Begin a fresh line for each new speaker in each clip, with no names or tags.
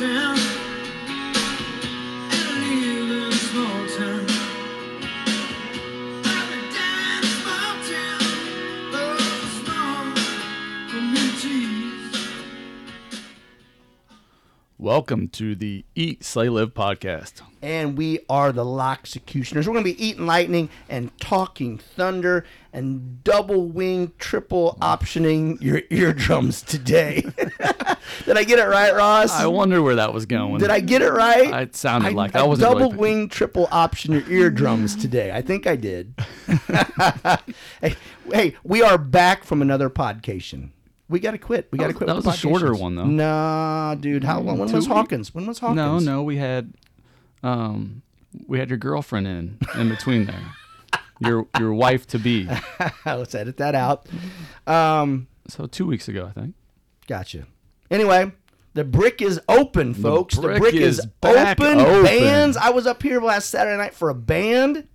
town. And I live in a small town. I'm a down small town. Oh, small communities.
Welcome to the Eat, Slay, Live podcast.
and we are the Loxecutioners. We're going to be eating lightning and talking thunder and double wing, triple optioning your eardrums today. Did I get it right, Ross?
I wonder where that was going.
Did I get it right?
It sounded like I wasn't
double
really-
wing, triple option your eardrums today. I think I did. hey, hey, we are back from another podcation. We got to quit. We got to
was-
quit.
that was a shorter one, though.
Nah, dude. How long? When
Two
was. Hawkins? When was Hawkins?
No, no, we had, um, we had your girlfriend in in between there. Your your wife to be.
Let's edit that out. Um,
So two weeks ago, I think.
Gotcha. Anyway, the brick is open, folks. The
brick
brick,
is
is, open.
open.
Bands. I was up here last Saturday night for a band.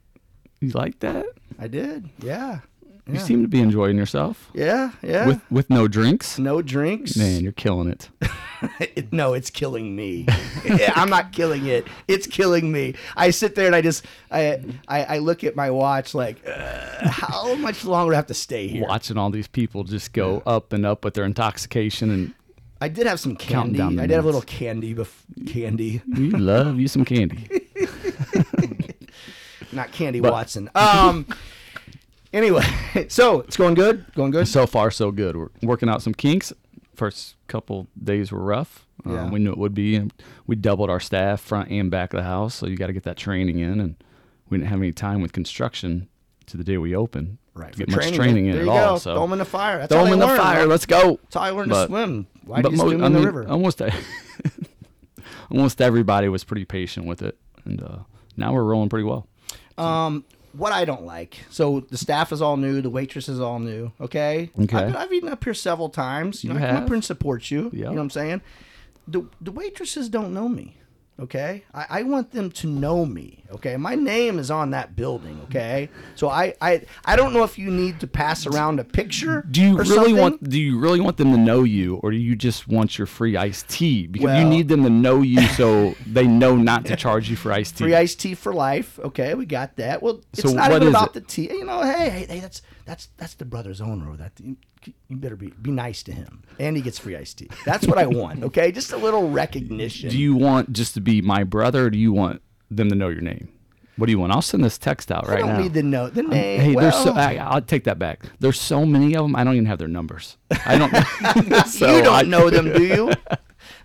You like that?
I did. Yeah.
You seem to be enjoying yourself
Yeah. Yeah.
with with no drinks.
no drinks.
Man, you're killing it.
It- no, it's killing me. I'm not killing it. It's killing me. I sit there and I just I I, I look at my watch like, uh, how much longer do I have to stay here?
Watching all these people just go up and up with their intoxication, and
I did have some candy. I did have a little candy. Bef- candy.
you love you some candy.
not Candy Watson. Um. Anyway, so it's going good. Going good.
So far, so good. We're working out some kinks. First couple days were rough. Um,
Yeah.
we knew it would be. And we doubled our staff, front and back of the house. So you got to get that training in. And we didn't have any time with construction to the day we opened
Right.
get much training in
there
at
you
all.
Go.
So
throw them in the fire. That's
throw them in the
learn,
fire. Let's go.
That's how I learned
But-
to swim. Why
but
do you swim
I
in the river?
Almost, almost everybody was pretty patient with it, and uh, now we're rolling pretty well.
Um, what I don't like. So the staff is all new. The waitress is all new. Okay.
Okay.
I've, been, I've eaten up here several times. You know,
You
I come up here and support you. You know what I'm saying? The the waitresses don't know me. Okay. I, I want them to know me. Okay. My name is on that building. Okay. So I I, I don't know if you need to pass around a picture.
Do you really
something.
want? Do you really want them to know you, or do you just want your free iced tea? Because you need them to know you so they know not to charge you for iced tea.
Free iced tea for life. Okay, we got that. Well, it's
So
not even about
it?
the tea. You know, hey, hey, hey, that's that's that's the brother's owner. That you, you better be be nice to him, and he gets free iced tea. That's what I want. Okay, just a little recognition.
Do you want just to be my brother, or do you want them to know your name? What do you want? I'll send this text out
I
right
don't
now.
need to know the um, name.
Hey, there's so, I, I'll take that back. There's so many of them. I don't even have their numbers. I don't. so
you don't
I-
know them, do you?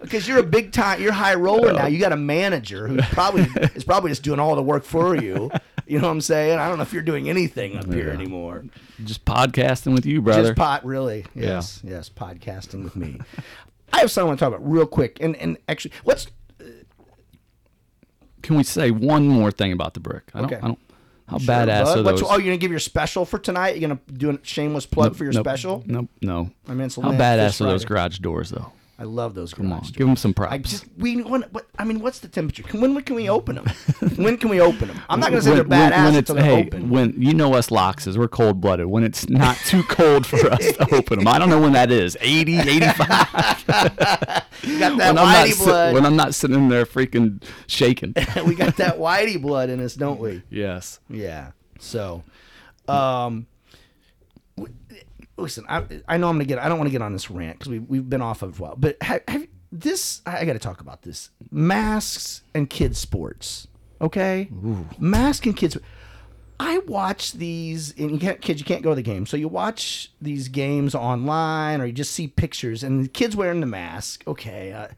Because you're a big time, you're high roller now. You got a manager who probably is probably just doing all the work for you. You know what I'm saying? I don't know if you're doing anything up here anymore.
Just podcasting with you, brother.
Just pot, really? Yes, yes. Podcasting with me. I have something I want to talk about real quick, and and actually, what's
Can we say one more thing about the brick? I don't.
Okay.
I don't. How
Sure,
badass
bud.
are
What's-
those?
oh, you're gonna give your special for tonight? You're gonna do a shameless plug for your
Nope.
special?
Nope. No.
I mean,
How badass are those garage doors, though?
I love those.
Come on,
garage
give them some
doors.
props.
I just we. What, I mean, what's the temperature? Can, when can we open them? when can we open them? I'm not gonna say they're badass
it's
until
hey,
open.
when you know us loxes, we're cold blooded. When it's not too cold for us to open them, I don't know when that is. 80, 85.
got that
when, I'm not when I'm not sitting there freaking shaking.
we got that whitey blood in us, don't we?
yes.
Yeah. So, um, listen, I, I know I'm gonna get. I don't want to get on this rant because we we've been off of a while. But have, have this? I, got to talk about this. Masks and kids sports. Okay. Mask and kids. I watch these, and you can't, kids, you can't go to the game. So you watch these games online, or you just see pictures, and the kids wearing the mask. Okay, uh,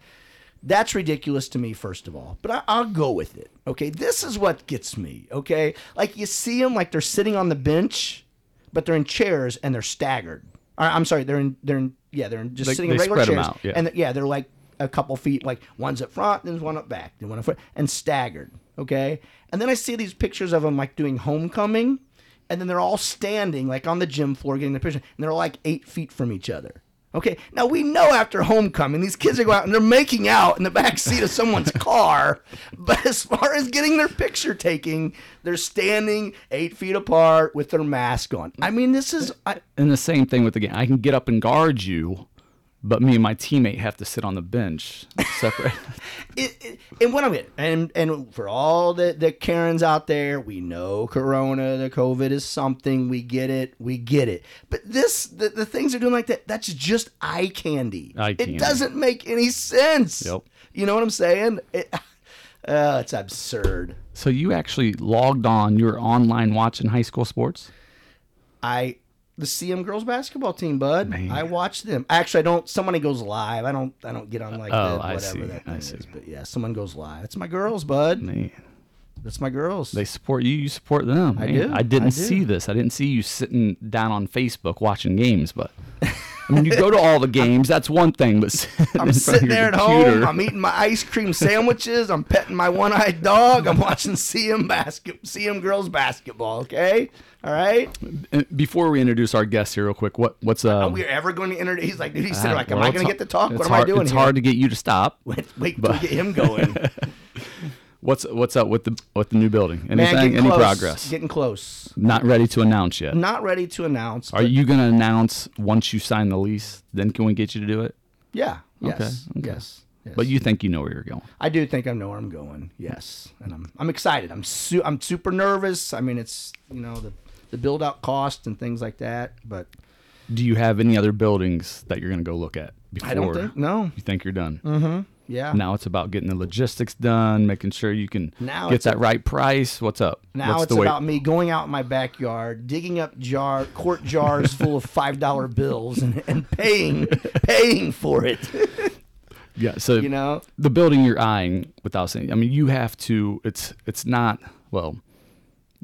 that's ridiculous to me, first of all. But I, I'll go with it. Okay, this is what gets me. Okay, like you see them like they're sitting on the bench, but they're in chairs and they're staggered. Or, I'm sorry, they're in, they're in, yeah, they're in just
They-
sitting in
they
regular
spread 'em
chairs,
out, yeah.
and th- yeah, they're like a couple feet, like one's up front, then one up back, then one up front, and staggered. Okay, and then I see these pictures of them like doing homecoming, and then they're all standing like on the gym floor getting the picture, and they're all like eight feet from each other. Okay, now we know after homecoming, these kids are going out and they're making out in the back seat of someone's car. But as far as getting their picture taking, they're standing eight feet apart with their mask on. I mean, this is I,
And the same thing with the game. I can get up and guard you, but me and my teammate have to sit on the bench separate.
it, it, and what I'm getting, and and for all the the Karens out there, we know Corona, the COVID is something. We get it, we get it. But this, the, the things they're doing like that, that's just eye candy.
Eye
It doesn't make any sense.
Yep.
You know what I'm saying? It, uh, it's absurd.
so you actually logged on. You were online watching high school sports.
I the CM girls basketball team, bud.
Man.
I watch them. Actually, I don't. Somebody goes live. I don't. I don't get on like
Oh,
the,
I
whatever
see,
that
I
thing
see.
is. But yeah, someone goes live. It's my girls, bud.
Man,
That's my girls.
they support you. You support them.
I
man.
do,
I didn't
I do.
see this. I didn't see you sitting down on Facebook watching games. But mean, you go to all the games. That's one thing. But
I'm sitting there at
computer-
home. I'm eating my ice cream sandwiches. I'm petting my one-eyed dog. I'm watching CM basket, CM girls basketball. Okay, all right.
Uh, Before we introduce our guest here, real quick, what what's uh?
Are we ever going to introduce? He's like, dude, he's sitting
ah,
like, am
well,
I going to get to talk? What am I doing
It's
here?
hard to get you to stop.
Wait, wait till we get him going.
What's what's up with the with the new building? Anything?
getting
Any
close.
progress?
Getting close.
Not ready to announce yet.
Not ready to announce.
Are you gonna announce once you sign the lease? Then can we get you to do it?
Yeah. Yes.
Okay, okay.
Yes. yes.
But you think you know where you're going?
I do think I know where I'm going. Yes, and I'm I'm excited. I'm su- I'm super nervous. I mean, it's you know the the build out cost and things like that. But
Do you have any other buildings that you're gonna go look at before
I don't think no.
you think you're done? Mm-hmm.
Yeah.
Now it's about getting the logistics done, making sure you can
Now
get that
a-
right price. What's up?
Now
What's
it's about me going out in my backyard, digging up jar quart jars full of five dollar bills, and, and paying paying for it.
Yeah. So
you know,
the building you're eyeing, without saying, I mean, you have to. It's it's not well.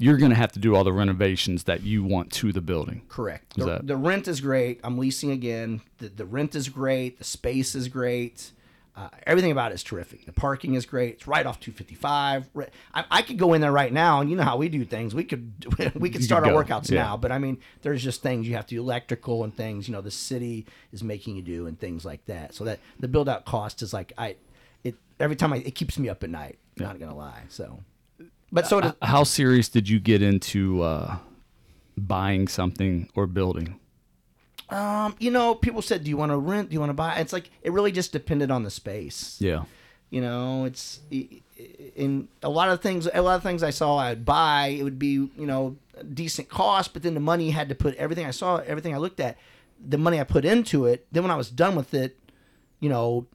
You're gonna have to do all the renovations that you want to the building.
correct. The, the rent is great. I'm leasing again. The, the rent is great. The space is great. Uh, everything about it is terrific. The parking is great. It's right off 255. Right- I, I could go in there right now, and you know how we do things. We could we could start
could
our workouts
yeah.
now. But I mean, there's just things you have to do, electrical and things. You know, the city is making you do and things like that. So that the build out cost is like I, it every time I it keeps me up at night. Not gonna lie. So, but so does,
How serious did you get into uh, buying something or building?
Um, you know, people said, "Do you want to rent? Do you want to buy?" It's like it really just depended on the space.
Yeah.
You know, it's in a lot of things. A lot of things I saw, I'd buy. It would be you know decent cost, but then the money had to put everything I saw, everything I looked at, the money I put into it. Then when I was done with it, you know,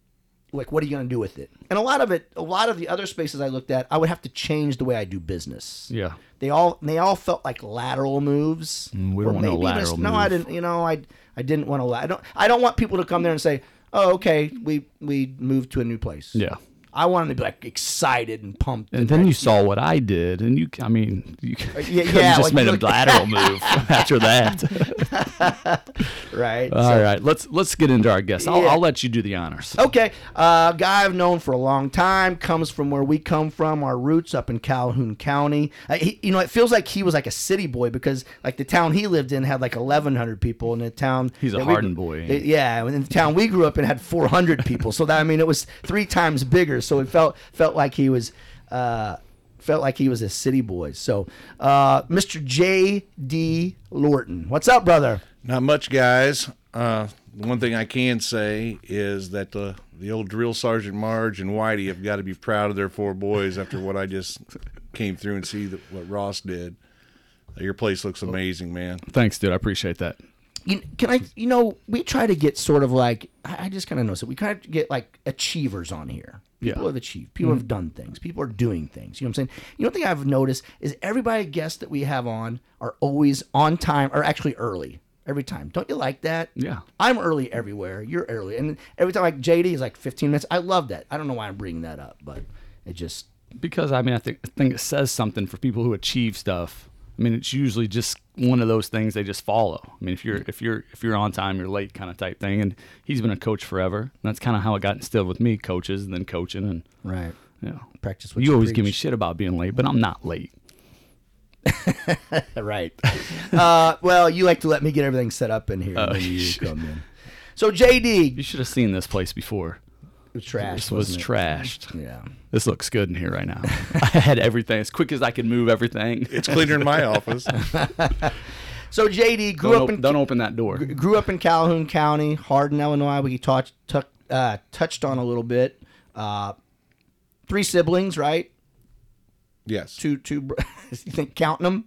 like what are you going to do with it? And a lot of it, a lot of the other spaces I looked at, I would have to change the way I do business.
Yeah.
They all they all felt like lateral moves.
Mm, we
Or
don't
maybe even-
lateral
No, I didn't. You know, I I didn't want to. I don't. I don't want people to come there and say, "Oh, okay, we we moved to a new place."
Yeah.
I wanted to be like excited and pumped.
And then you saw what I did, and you, I mean, you
yeah,
could've
yeah,
just
like
made a lateral move after that.
right.
All
So-
right, let's let's get into our guest. I'll,
Yeah.
I'll let you do the honors.
Okay, uh, a guy I've known for a long time comes from where we come from, our roots up in Calhoun County. Uh, he, you know, it feels like he was like a city boy because like the town he lived in had like 1,100 people, and the town
He's a
that we-
boy.
it- yeah, and in the town we grew up in had 400 people, so that I mean it was three times bigger. So it felt felt like he was. Uh, Felt like he was a city boy. So, uh, Mr. J. D. Lorton, what's up, brother?
Not much, guys. Uh, one thing I can say is that the the old drill sergeant Marge and Whitey have got to be proud of their four boys after what I just came through and see that, what Ross did. Your place looks amazing, man.
Thanks, dude. I appreciate that.
You, can I, you know, we try to get sort of like, I I just kind of notice it. We kind of get like achievers on here. People
Yeah.
have achieved. People have mm-hmm. done things. People are doing things. You know what I'm saying? You know, one thing I've noticed is everybody guests that we have on are always on time or actually early every time. Don't you like that?
Yeah.
I'm early everywhere. You're early. And every time, like JD is like 15 minutes. I love that. I don't know why I'm bringing that up, but it just,
Because I mean, I think I think it says something for people who achieve stuff. I mean, it's usually just one of those things they just follow. I mean, if you're if you're if you're on time, you're late, kind of type thing. And he's been a coach forever. And that's kind of how it got instilled with me, coaches and then coaching, and
right.
you know,
Practice what
you
you
always give me shit about being late, but I'm not late.
right. uh, well, you like to let me get everything set up in here, then you come in. So JD,
You should have seen this place before.
It trash.
This was
wasn't it?
trashed.
Yeah.
This looks good in here right now. I had everything as quick as I could move everything.
It's cleaner in my office.
So JD grew
Don't,
up
op-
in
don't open that door.
grew up in Calhoun County, Hardin, Illinois. We touched tuck uh, touched on a little bit. Uh, three siblings, right?
Yes.
Two two. br- you think counting them?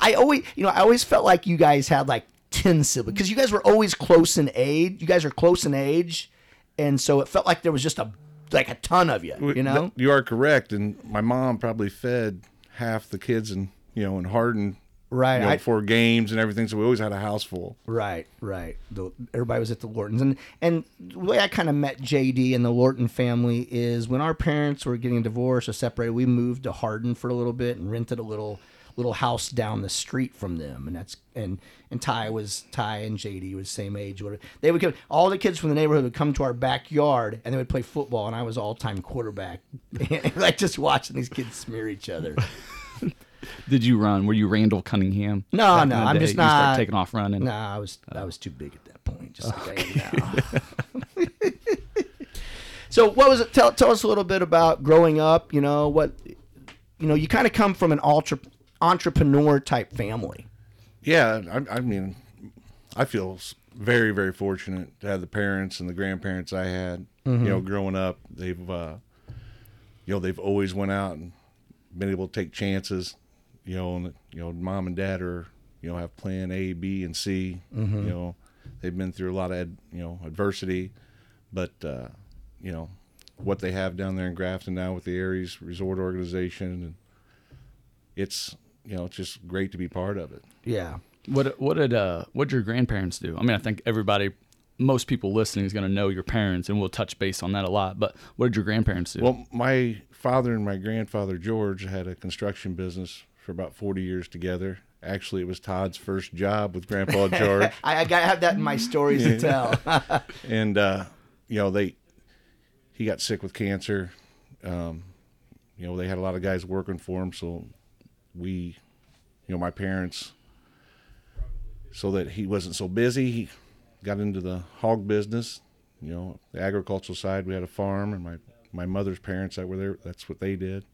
I always, you know, I always felt like you guys had like ten siblings because you guys were always close in age. You guys are close in age, and so it felt like there was just a like a ton of you. You know?
You are correct. And my mom probably fed half the kids in you know in Hardin,
Right.
You know,
I-
for games and everything. So we always had a house full.
Right, right. The, everybody was at the Lortons, and and the way I kind of met JD and the Lorton family is when our parents were getting divorced or separated. We moved to Hardin for a little bit and rented a little little house down the street from them, and that's and and Ty was Ty and JD was same age. Whatever. They would come. All the kids from the neighborhood would come to our backyard, and they would play football, and I was all time quarterback, like just watching these kids smear each other.
Did you run? Were you Randall Cunningham?
No, no, I'm just not-
taking off running.
Nah, I was I was too big at that point. Just like I am now. so what was it? Tell tell us a little bit about growing up. You know what? You know, you kind of come from an ultra entrepreneur type family.
Yeah, I, I mean, I feel very, very fortunate to have the parents and the grandparents I had. You know, growing up, they've, uh, you know, they've always went out and been able to take chances. You know, and you know, mom and dad are, you know, have plan A, B, and C. You know, they've been through a lot of, ad, you know, adversity, but uh, you know, what they have down there in Grafton now with the Aerie's Resort Organization, and it's, you know, it's just great to be part of it.
Yeah.
What what did uh what did your grandparents do? I mean, I think everybody, most people listening is going to know your parents, and we'll touch base on that a lot. But what did your grandparents do?
Well, my father and my grandfather George had a construction business for about 40 years together. Actually, it was Todd's first job with Grandpa George,
I, I got have that in my stories to tell.
and uh, you know they he got sick with cancer. Um, you know they had a lot of guys working for him, so we, you know, my parents, so that he wasn't so busy, he got into the hog business. You know, the agricultural side. We had a farm, and my my mother's parents that were there. That's what they did,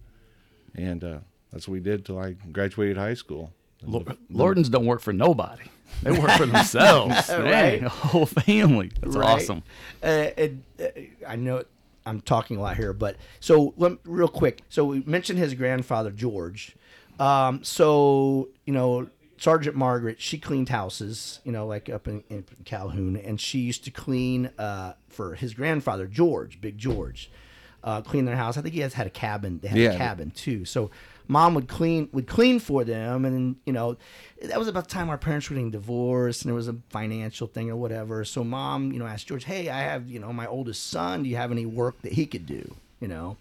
and uh, that's what we did till I graduated high school.
Lo- Lortons don't work for nobody; they work for themselves.
Right.
Dang, a whole family. That's
Right.
awesome.
Uh, and, uh, I know I'm talking a lot here, but so let, real quick. So we mentioned his grandfather George. Um, so you know Sergeant Margaret, she cleaned houses, you know, like up in, in Calhoun, and she used to clean uh, for his grandfather George, Big George, uh, clean their house. I think he has had a cabin. They had a cabin too. So mom would clean would clean for them, and you know that was about the time our parents were getting divorced, and there was a financial thing or whatever. So mom, you know, asked George, "Hey, I have you know my oldest son. Do you have any work that he could do?" You know,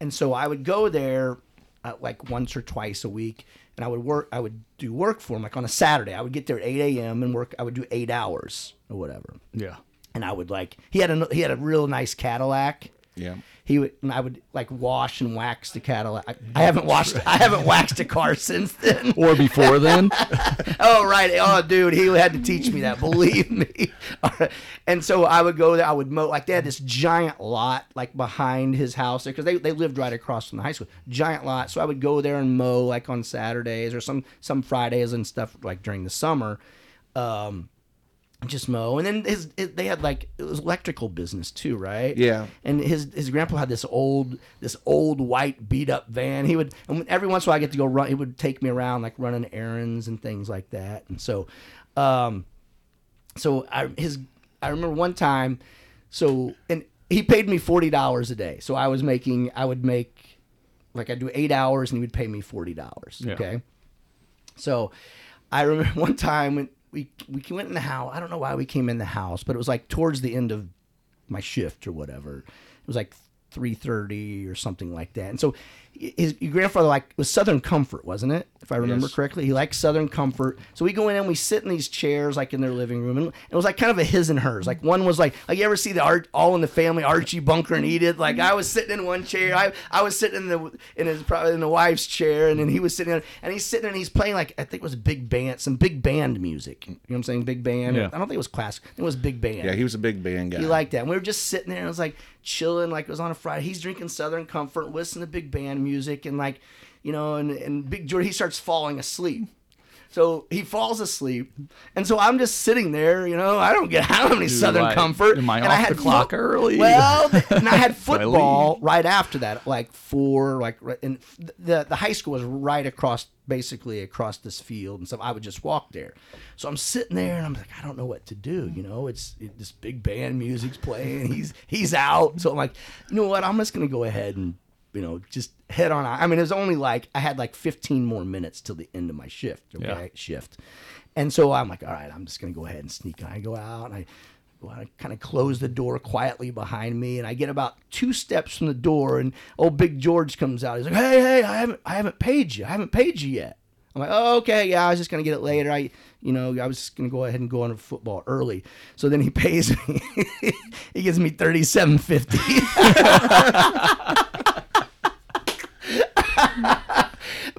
and so I would go there uh, like once or twice a week, and I would work. I would do work for him like on a Saturday. I would get there at eight a.m. and work. I would do eight hours or whatever,
Yeah.
and I would like he had a he had a real nice Cadillac.
Yeah.
He would, and I would like wash and wax the Cadillac. I, I haven't washed, I haven't waxed a car since then.
Or before then.
Oh right, oh dude, he had to teach me that. Believe me. Right. And so I would go there. I would mow. Like they had this giant lot like behind his house there because they, they lived right across from the high school. Giant lot. So I would go there and mow like on Saturdays or some some Fridays and stuff like during the summer. Um, just mow. And then his, it, they had like it was electrical business too, right?
Yeah.
And his his grandpa had this old this old white beat up van. He would and every once in a while I get to go run. He would take me around like running errands and things like that. And so, um, so I his I remember one time, so and he paid me forty dollars a day. So I was making I would make like I'd do eight hours and he would pay me forty dollars.
Yeah.
Okay. So I remember one time when we we went in the house. I don't know why we came in the house, but it was like towards the end of my shift or whatever. It was like three thirty or something like that. And so his your grandfather like was Southern Comfort, wasn't it? If I remember
Yes.
correctly, he liked Southern Comfort. So we go in and we sit in these chairs like in their living room, and it was like kind of a his and hers. Like one was like like you ever see the art all in the family Archie Bunker and Edith. Like I was sitting in one chair, I I was sitting in the in his probably in the wife's chair, and then he was sitting there, and he's sitting there and he's playing like I think it was big band, some big band music. You know what I'm saying? Big band.
Yeah.
I don't think it was classic. It was big band.
Yeah, he was a big band guy.
He liked that. And we were just sitting there and it was like chilling, like it was on a Friday. He's drinking Southern Comfort, listening to big band music, and like, you know, and, and Big George, he starts falling asleep. So he falls asleep, and so I'm just sitting there. You know, I don't get I don't have Southern
like,
comfort.
am I
and
off
had
the clock
fo-
early?
Well, and I had football right after that, like four, like right- and the the high school was right across, basically across this field and stuff. I would just walk there. So I'm sitting there and I'm like, I don't know what to do. You know, it's it, this big band music's playing. He's he's out. So I'm like, you know what? I'm just gonna go ahead and you know just head on. I mean, it was only like I had like 15 more minutes till the end of my shift. Okay,
Yeah.
shift. And so I'm like, all right, I'm just gonna go ahead and sneak. I go out and I go out and kind of close the door quietly behind me, and I get about two steps from the door, and old Big George comes out. He's like, hey, hey, I haven't, I haven't paid you. I haven't paid you yet. I'm like, oh, okay, yeah, I was just gonna get it later. I, you know, I was just gonna go ahead and go on to football early. So then he pays me. he gives me thirty-seven fifty.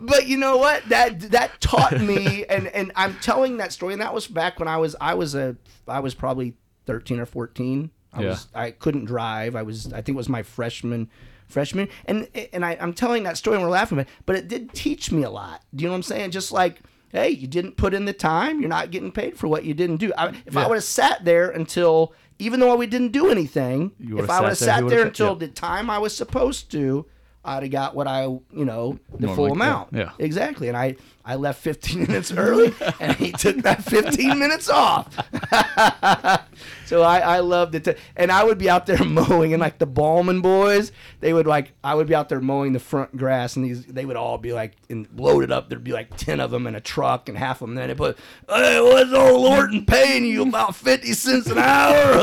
but you know what? That that taught me, and and I'm telling that story, and that was back when I was I was a I was probably 13 or 14. I
Yeah.
was I couldn't drive. I was I think it was my freshman freshman, and and I, I'm telling that story and we're laughing about it, but it did teach me a lot. Do you know what I'm saying? Just like. Hey, you didn't put in the time. You're not getting paid for what you didn't do. I, if I would have sat there until, even though we didn't do anything, if I would have
sat there,
sat there until
yeah.
the time I was supposed to, I'd have got what I, you know, the
More
full
like-
amount.
yeah.
Exactly. And I, I left 15 minutes early and he took that 15 minutes off. so I, I loved it. To, and I would be out there mowing and like the Ballman boys, they would like, I would be out there mowing the front grass and these, they would all be like in, loaded up. There'd be like 10 of them in a truck and half of them then they put, hey, what's old Lorton paying you about 50 cents an hour?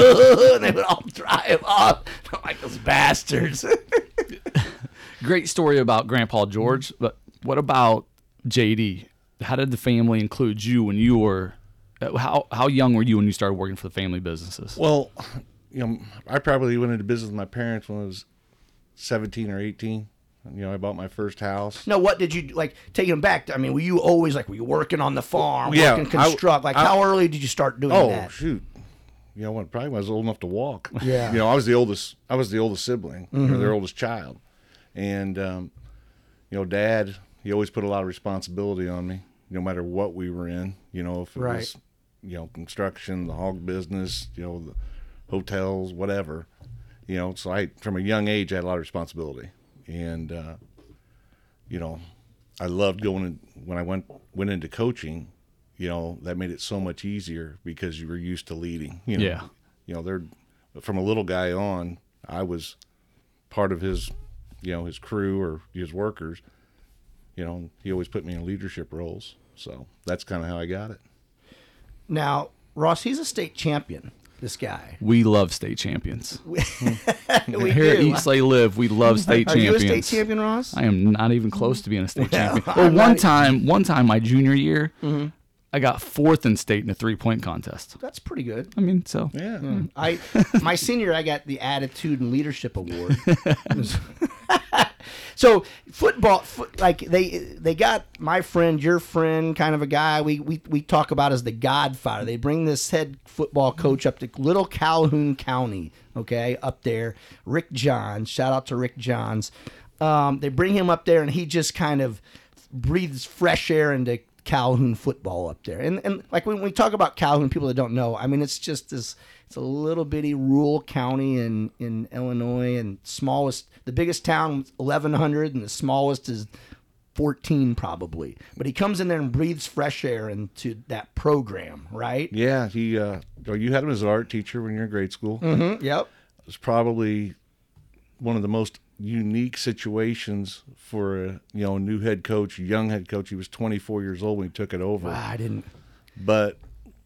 and they would all drive off. I'm like those bastards.
Great story about Grandpa George, but what about JD? How did the family include you when you were? uh, How how young were you when you started working for the family businesses?
Well, you know, I probably went into business with my parents when I was 17 or 18. You know, I bought my first house.
No, what did you like? Taking them back. I mean, were you always like, were you working on the farm,
Yeah,
working
I-
construct? Like,
I-
how early did you start doing
Oh
that?
Oh shoot! You know, when probably when I was old enough to walk.
Yeah.
You know, I was the oldest. I was the oldest sibling,
Mm-hmm.
their oldest child, and um, you know, Dad, he always put a lot of responsibility on me, no matter what we were in. You know, if it
Right.
was, you know, construction, the hog business, you know, the hotels, whatever. You know, so I, from a young age, I had a lot of responsibility, and uh, you know, I loved going in, when I went went into coaching. You know, that made it so much easier because you were used to leading. You know,
Yeah.
You know, they're from a little guy on. I was part of his, you know, his crew or his workers. You know, he always put me in leadership roles. So that's kind of how I got it.
Now, Ross, he's a state champion. This guy.
We love state champions.
we
Here at. Eat, Slay, Live, we love state
Are you
champions.
a state champion, Ross?
I am not even close to being a state
Well,
champion.
I'm
Well, one time, one time, my junior year,
Mm-hmm.
I got fourth in state in a three point contest.
That's pretty good.
I mean, so
Yeah.
I my senior, I got the Attitude and Leadership Award. so football, foot, like they they got my friend, your friend, kind of a guy we, we we talk about as the Godfather. They bring this head football coach up to Little Calhoun County, okay, up there. Rick Johns, shout out to Rick Johns. Um, they bring him up there, and he just kind of breathes fresh air into Calhoun football up there. And and like when we talk about Calhoun, people that don't know, I mean it's just this it's a little bitty rural county in in Illinois and smallest the biggest town 1100 and the smallest is 14 probably. But he comes in there and breathes fresh air into that program, right?
Yeah. He, uh, you had him as an art teacher when you were in grade school.
Mm-hmm. Yep.
It was probably one of the most unique situations for a you know new head coach, young head coach. He was 24 years old when he took it over.
Wow, I didn't
But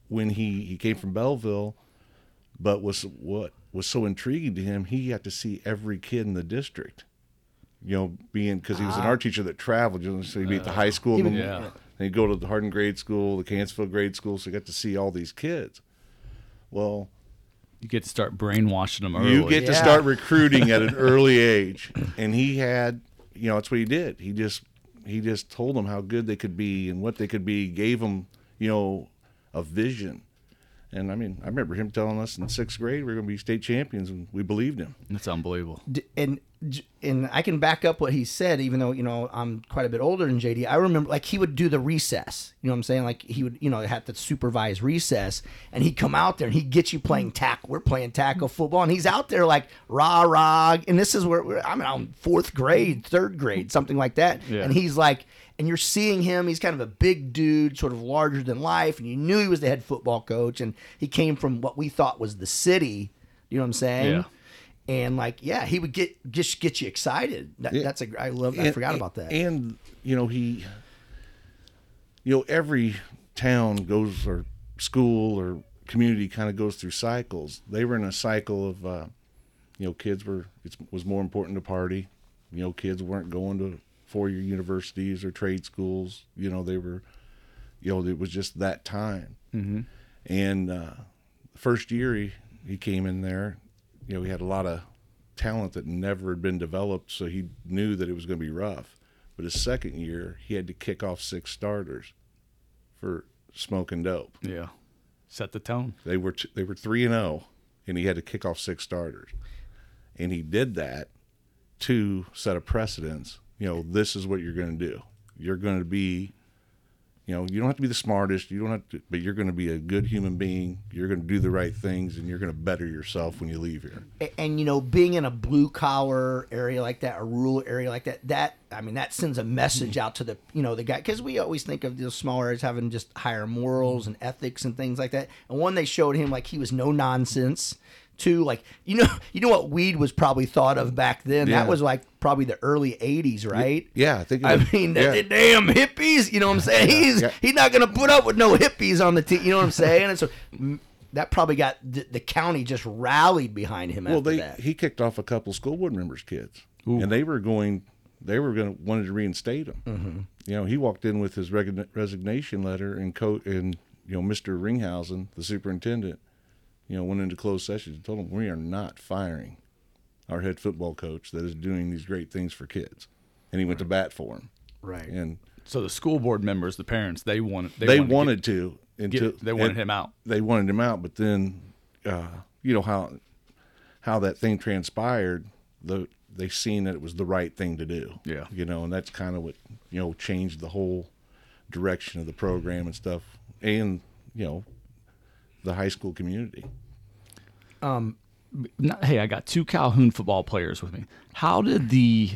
when he he came from Belleville, but was what was so intriguing to him, he got to see every kid in the district. You know, being because he was an ah. art teacher that traveled. You know, so he'd be at the high school, and
yeah.
then he'd go to the Hardin grade school, the Kampsville grade school, so he got to see all these kids. Well,
you get to start brainwashing them early.
you get to start recruiting at an early age, and he had, you know, that's what he did. He just he just told them how good they could be and what they could be. Gave them, you know, a vision, And I mean, I remember him telling us in sixth grade we are going to be state champions, and we believed him.
That's unbelievable.
And and I can back up what he said, even though you know I'm quite a bit older than JD. I remember like he would do the recess. You know what I'm saying? Like he would you know have to supervise recess, and he'd come out there and he'd get you playing tackle. We're playing tackle football, and he's out there like rah rah. And this is where we're, I'm in fourth grade, third grade, something like that.
Yeah.
And he's like. And you're seeing him. He's kind of a big dude, sort of larger than life. And you knew he was the head football coach. And he came from what we thought was the city. You know what I'm saying?
Yeah.
and like yeah he would get just get you excited that,
Yeah.
that's a i love i forgot about that
And you know he, you know every town goes or school or community kind of goes through cycles. They were in a cycle of, uh, you know, kids were it was more important to party. You know, kids weren't going to four year universities or trade schools. You know, they were, you know, it was just that time. Mm-hmm. And uh, first year he he came in there, you know, he had a lot of talent that never had been developed, so he knew that it was going to be rough. But his second year, he had to kick off six starters for smoking dope.
Yeah. Set the tone.
They were t- they were three and zero, and he had to kick off six starters, and he did that to set a precedence. You know, this is what you're going to do. You're going to be, you know, you don't have to be the smartest. You don't have to, but you're going to be a good human being. You're going to do the right things, and you're going to better yourself when you leave here.
A- and you know being in a blue collar area like that a rural area like that that i mean that sends a message mm-hmm. out to the you know the guy because we always think of those small areas having just higher morals mm-hmm. and ethics and things like that and one they showed him like he was no nonsense Two, like you know, you know what weed was probably thought of back then.
Yeah.
That was like probably the early '80s, right?
Yeah, I think. it
I mean, the,
yeah.
the damn hippies. You know what I'm saying? He's
yeah.
he's not gonna put up with no hippies on the team. You know what I'm saying? And so that probably got the, the county just rallied behind him
well, they
that.
he kicked off a couple school board members' kids, and they were going. They were going to wanted to reinstate him. Mm-hmm. You know, he walked in with his resignation letter, and coat and you know, Mr. Ringhausen, the superintendent, you know, went into closed session and told them we are not firing our head football coach that is doing these great things for kids, and he went to bat for him.
Right.
And
So the school board members, the parents, they wanted they,
they,
wanted,
wanted,
to
to,
get-
until
get- they wanted him out.
they wanted him out, but then uh, you know how how that thing transpired. The they seen that it was the right thing to do.
Yeah.
you know, and that's kind of what you know changed the whole direction of the program and stuff, and you know, the high school community.
Um, not, hey, I got two Calhoun football players with me. How did the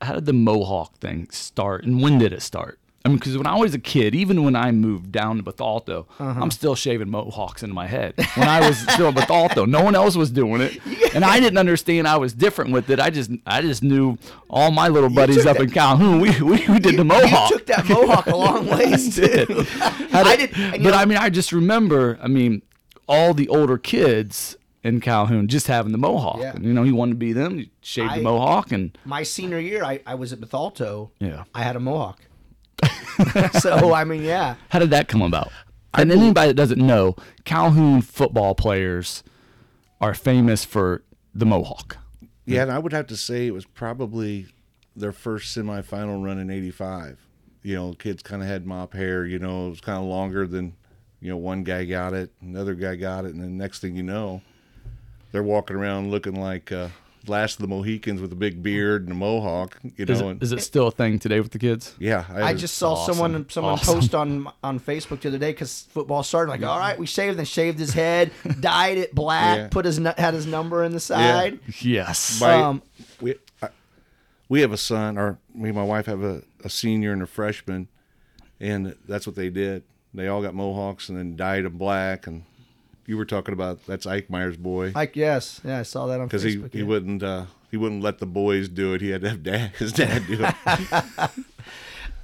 how did the Mohawk thing start, and when did it start? I mean, because when I was a kid, even when I moved down to Bethalto, uh-huh. I'm still shaving mohawks into my head. When I was still in Bethalto, no one else was doing it, and I didn't understand I was different with it. I just I just knew all my little buddies up
that-
in Calhoun. We we, we did the mohawk.
You took that mohawk a long ways too. I did, and you
but
know,
I mean, I just remember. I mean, all the older kids in Calhoun just having the mohawk.
Yeah.
And, you know, he wanted to be them. He shaved
I-
the mohawk, and
my senior year, I, I was at Bethalto.
Yeah.
I had a mohawk. so I mean, yeah.
how did that come about? And anybody that doesn't know, Calhoun football players are famous for the mohawk.
Yeah, and I would have to say it was probably their first semifinal run in '85. You know, kids kind of had mop hair. You know, it was kind of longer than, you know, one guy got it, another guy got it, and then next thing you know, they're walking around looking like uh, last of the Mohicans with a big beard and a mohawk. You
Is
know,
it,
and,
is it still a thing today with the kids?
yeah,
I
was-
just saw
awesome.
someone someone
Awesome.
post on on Facebook the other day because football started. Like, all right, we shaved and shaved his head, dyed it black,
Yeah.
put his had his number in the side.
Yes.
My-
Um,
we I, we have a son, or me and my wife have a, a senior and a freshman, and that's what they did. They all got mohawks and then dyed them black. And you were talking about that's Ike Meyer's boy
Like, yes, yeah, I saw that on
because he,
Facebook.
he
yeah.
wouldn't uh, he wouldn't let the boys do it. He had to have dad his dad do it.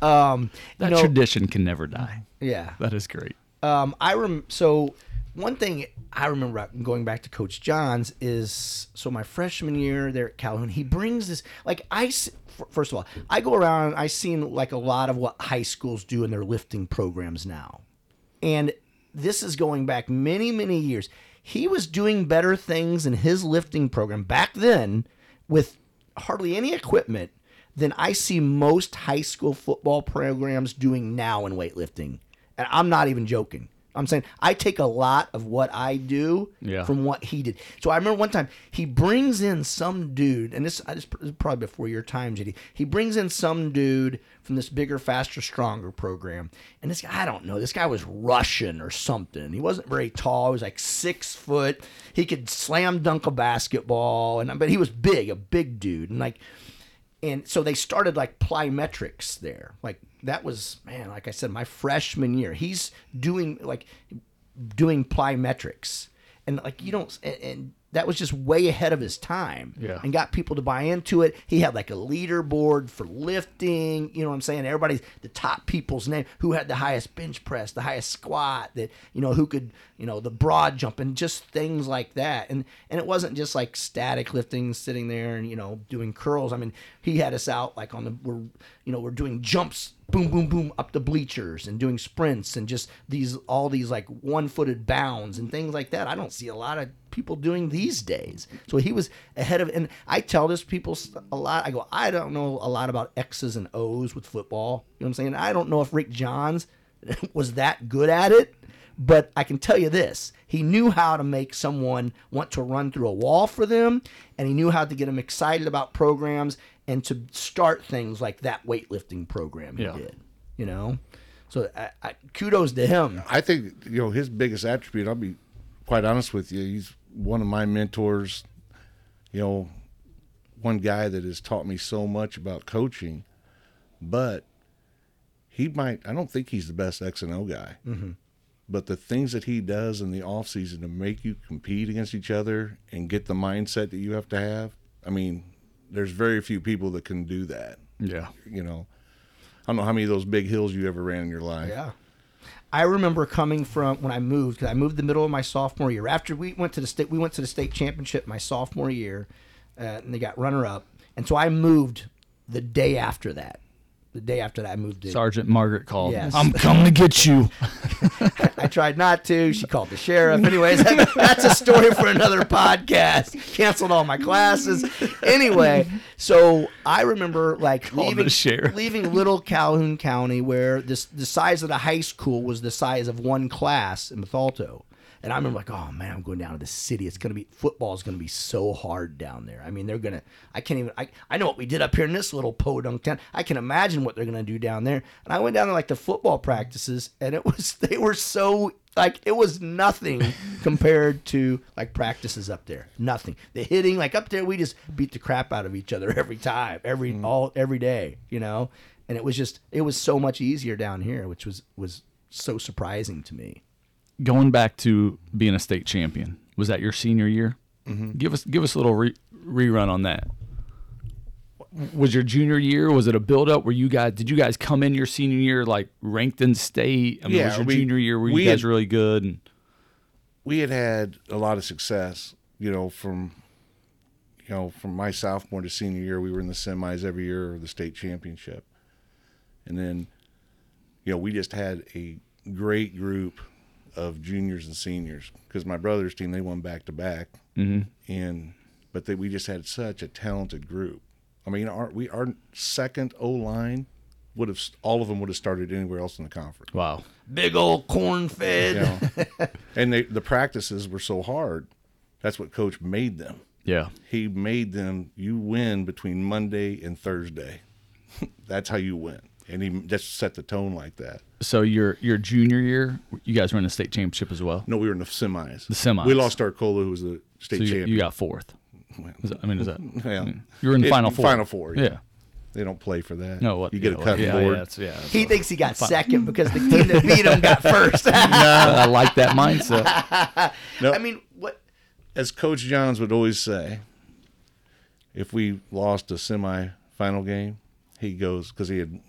Um,
that
know,
tradition can never die.
yeah.
That is great.
Um, I rem so one thing I remember going back to Coach Johns is so my freshman year there at Calhoun, he brings this like I s- f- first of all I go around I seen like a lot of what high schools do in their lifting programs now, and this is going back many many years. He was doing better things in his lifting program back then with hardly any equipment than I see most high school football programs doing now in weightlifting. And I'm not even joking. I'm saying I take a lot of what I do
Yeah.
from what he did. So I remember one time he brings in some dude, and this I just this probably before your time, JD. He brings in some dude from this bigger, faster, stronger program, and this guy I don't know. This guy was Russian or something. He wasn't very tall. He was like six foot. He could slam dunk a basketball, and but he was big, a big dude, and like and so they started like plyometrics there. Like that was man like i said my freshman year. He's doing like doing plyometrics. And like you don't and, and that was just way ahead of his time
Yeah.
and got people to buy into it. He had like a leaderboard for lifting you know what i'm saying? Everybody's the top people's name who had the highest bench press the highest squat that you know who could you know the broad jump and just things like that. And and it wasn't just like static lifting sitting there and you know doing curls. I mean he had us out like on the we're you know we're doing jumps boom boom boom up the bleachers and doing sprints and just these all these like one-footed bounds and things like that. I don't see a lot of people doing these days so he was ahead of and i tell this people a lot i go i don't know a lot about x's and o's with football you know what i'm saying i don't know if rick johns was that good at it but I can tell you this: he knew how to make someone want to run through a wall for them, and he knew how to get them excited about programs and to start things like that weightlifting program he
Yeah.
did. You know, so I, I, kudos to him.
I think you know his biggest attribute. I'll be quite honest with you. He's one of my mentors. You know, one guy that has taught me so much about coaching, but he might. I don't think he's the best X and O guy. Mm-hmm. But the things that he does in the off season to make you compete against each other and get the mindset that you have to have. I mean, there's very few people that can do that.
Yeah.
You know, I don't know how many of those big hills you ever ran in your life.
Yeah. I remember coming from when I moved because I moved the middle of my sophomore year. After we went to the state, we went to the state championship my sophomore year, uh, and they got runner up. And so I moved the day after that. The day after that, I moved to
Sergeant Margaret called.
Yes.
I'm coming to get you.
I tried not to. She called the sheriff. Anyways, that- that's a story for another podcast. Canceled all my classes. Anyway, so I remember like leaving leaving Little Calhoun County, where this the size of the high school was the size of one class in Bethalto. And I remember like, oh man, I'm going down to the city. It's gonna be football is gonna be so hard down there. I mean, they're gonna. I can't even. I, I know what we did up here in this little podunk town. I can imagine what they're gonna do down there. And I went down to like the football practices, and it was they were so like it was nothing compared to like practices up there. Nothing. The hitting like up there, we just beat the crap out of each other every time, every mm-hmm. all every day. You know, and it was just it was so much easier down here, which was was so surprising to me.
Going back to being a state champion, was that your senior year?
Mm-hmm.
Give us give us a little re- rerun on that. Was your junior year? Was it a build up? Where you guys did you guys come in your senior year like ranked in state? I mean,
Yeah,
was your
we-
junior year were
we
you guys
had-
really good? And
we had had a lot of success, you know, from you know, from my sophomore to senior year, we were in the semis every year or the state championship. And then you know, we just had a great group of juniors and seniors because my brother's team they won back to back. Mm-hmm. And but they, we just had such a talented group. I mean, our we our second O line would have all of them would have started anywhere else in the conference.
wow,
Big old corn fed.
You know? and they, the practices were so hard. That's what coach made them.
yeah,
He made them you win between Monday and Thursday. That's how you win. And he just set the tone like that.
So your your junior year, you guys were in the state championship as well.
No, we were in the semis.
The semis.
We lost Arcola, who was the state
So you,
champion.
you got fourth. Is that- I mean, is that
yeah.
you were in the
It-
final four?
Final four. Yeah.
Yeah.
They don't play for that.
No, what
You get
yeah,
a cutting
yeah,
board.
Yeah, that's, yeah, that's
He
what-
thinks he got second because the team that beat him got first.
no, I like that mindset.
No,
I mean, what?
as Coach Johns would always say, if we lost a semi-final game, he goes because he had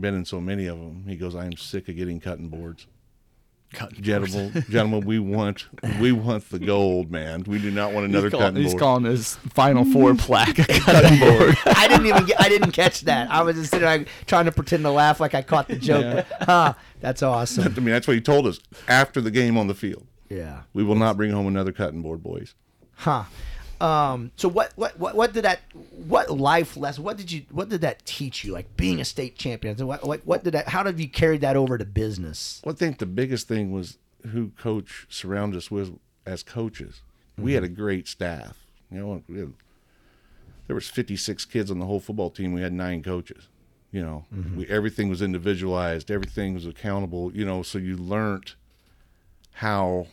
been in so many of them. He goes, "I am sick of getting cutting boards,
Cutting
gentlemen. gentlemen, we want we want the gold, man. We do not want another
He's, calling,
cutting
he's
board."
calling his final four plaque a cutting board.
I didn't even get. I didn't catch that. I was just sitting there trying to pretend to laugh like I caught the joke. Huh? That's awesome.
I mean, that's what he told us after the game on the field.
Yeah.
We will not bring home another cutting board, boys.
Huh. Um, so what, what what what did that what life lesson what did you what did that teach you like being a state champion So what, what what did that how did you carry that over to business
Well, I think the biggest thing was who coach surrounded us with as coaches. We had a great staff. You know, had, there was 56 kids on the whole football team. We had nine coaches. You know, we, everything was individualized. Everything was accountable. You know, so you learned how,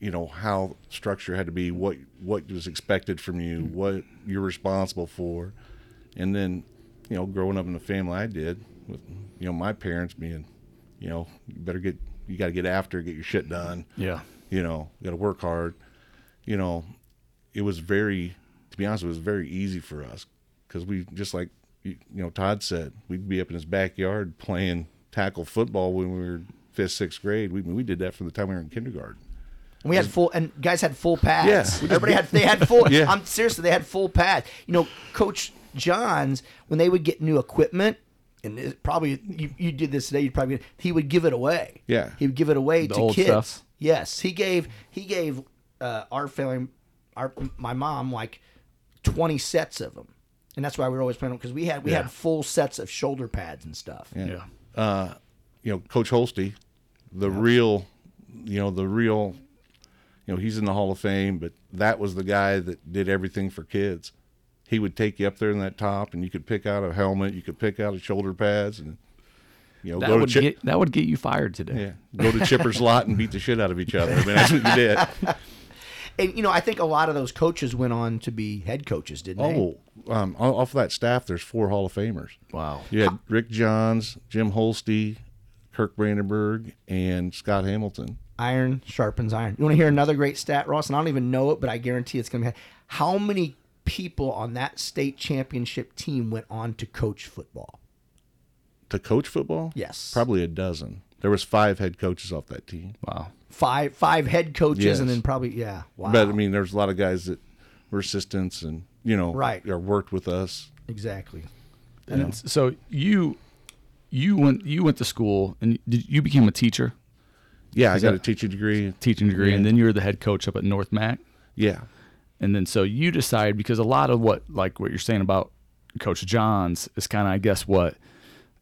you know, how structure had to be, what what was expected from you, mm-hmm. what you're responsible for, and then, you know, growing up in the family I did, with you know my parents being, you know, you better get, you got to get after, get your shit done
Yeah.
you know, you got to work hard. You know, it was very, to be honest, it was very easy for us because we just like you you know Todd said, we'd be up in his backyard playing tackle football when we were fifth, sixth grade. We we did that from the time we were in kindergarten.
And we had full, and guys had full pads.
Yeah,
Everybody had, they had full.
Yeah.
I'm seriously, they had full pads. You know, Coach Johns, when they would get new equipment, and it probably you, you did this today, You'd probably he would give it away.
Yeah.
he would give it away
The
to
old
kids.
stuff?
Yes, he gave he gave uh, our family, our my mom like twenty sets of them, and that's why we were always playing them because we had we
Yeah.
had full sets of shoulder pads and stuff.
Yeah.
You know, Coach Holsty, the real, you know, the real, you know, he's in the Hall of Fame, but that was the guy that did everything for kids. He would take you up there in that top, and you could pick out a helmet, you could pick out a shoulder pads, and you know,
That
go
would
to Chip,
get that would get you fired today.
Yeah, go to Chipper's lot and beat the shit out of each other. I mean, that's what you did.
And you know, I think a lot of those coaches went on to be head coaches, didn't they?
Oh, um, off that staff, there's four Hall of Famers.
Wow.
You had Rick Johns, Jim Holsty, Kirk Brandenburg, and Scott Hamilton.
Iron sharpens iron. You want to hear another great stat, Ross? And I don't even know it, but I guarantee it's going to be. How many people on that state championship team went on to coach football?
To coach football,
Yes.
probably a dozen. There was five head coaches off that team.
Wow.
Five five head coaches, and then probably yeah. Wow.
But I mean, there's a lot of guys that were assistants and you know,
Right.
or worked with us.
exactly.
And it's- so you you went you went to school and did, you became a teacher,
Yeah, I got a teaching degree.
teaching degree, and then you were the head coach up at North Mac.
Yeah,
And then so you decide because a lot of what like what you're saying about Coach Johns is kind of I guess what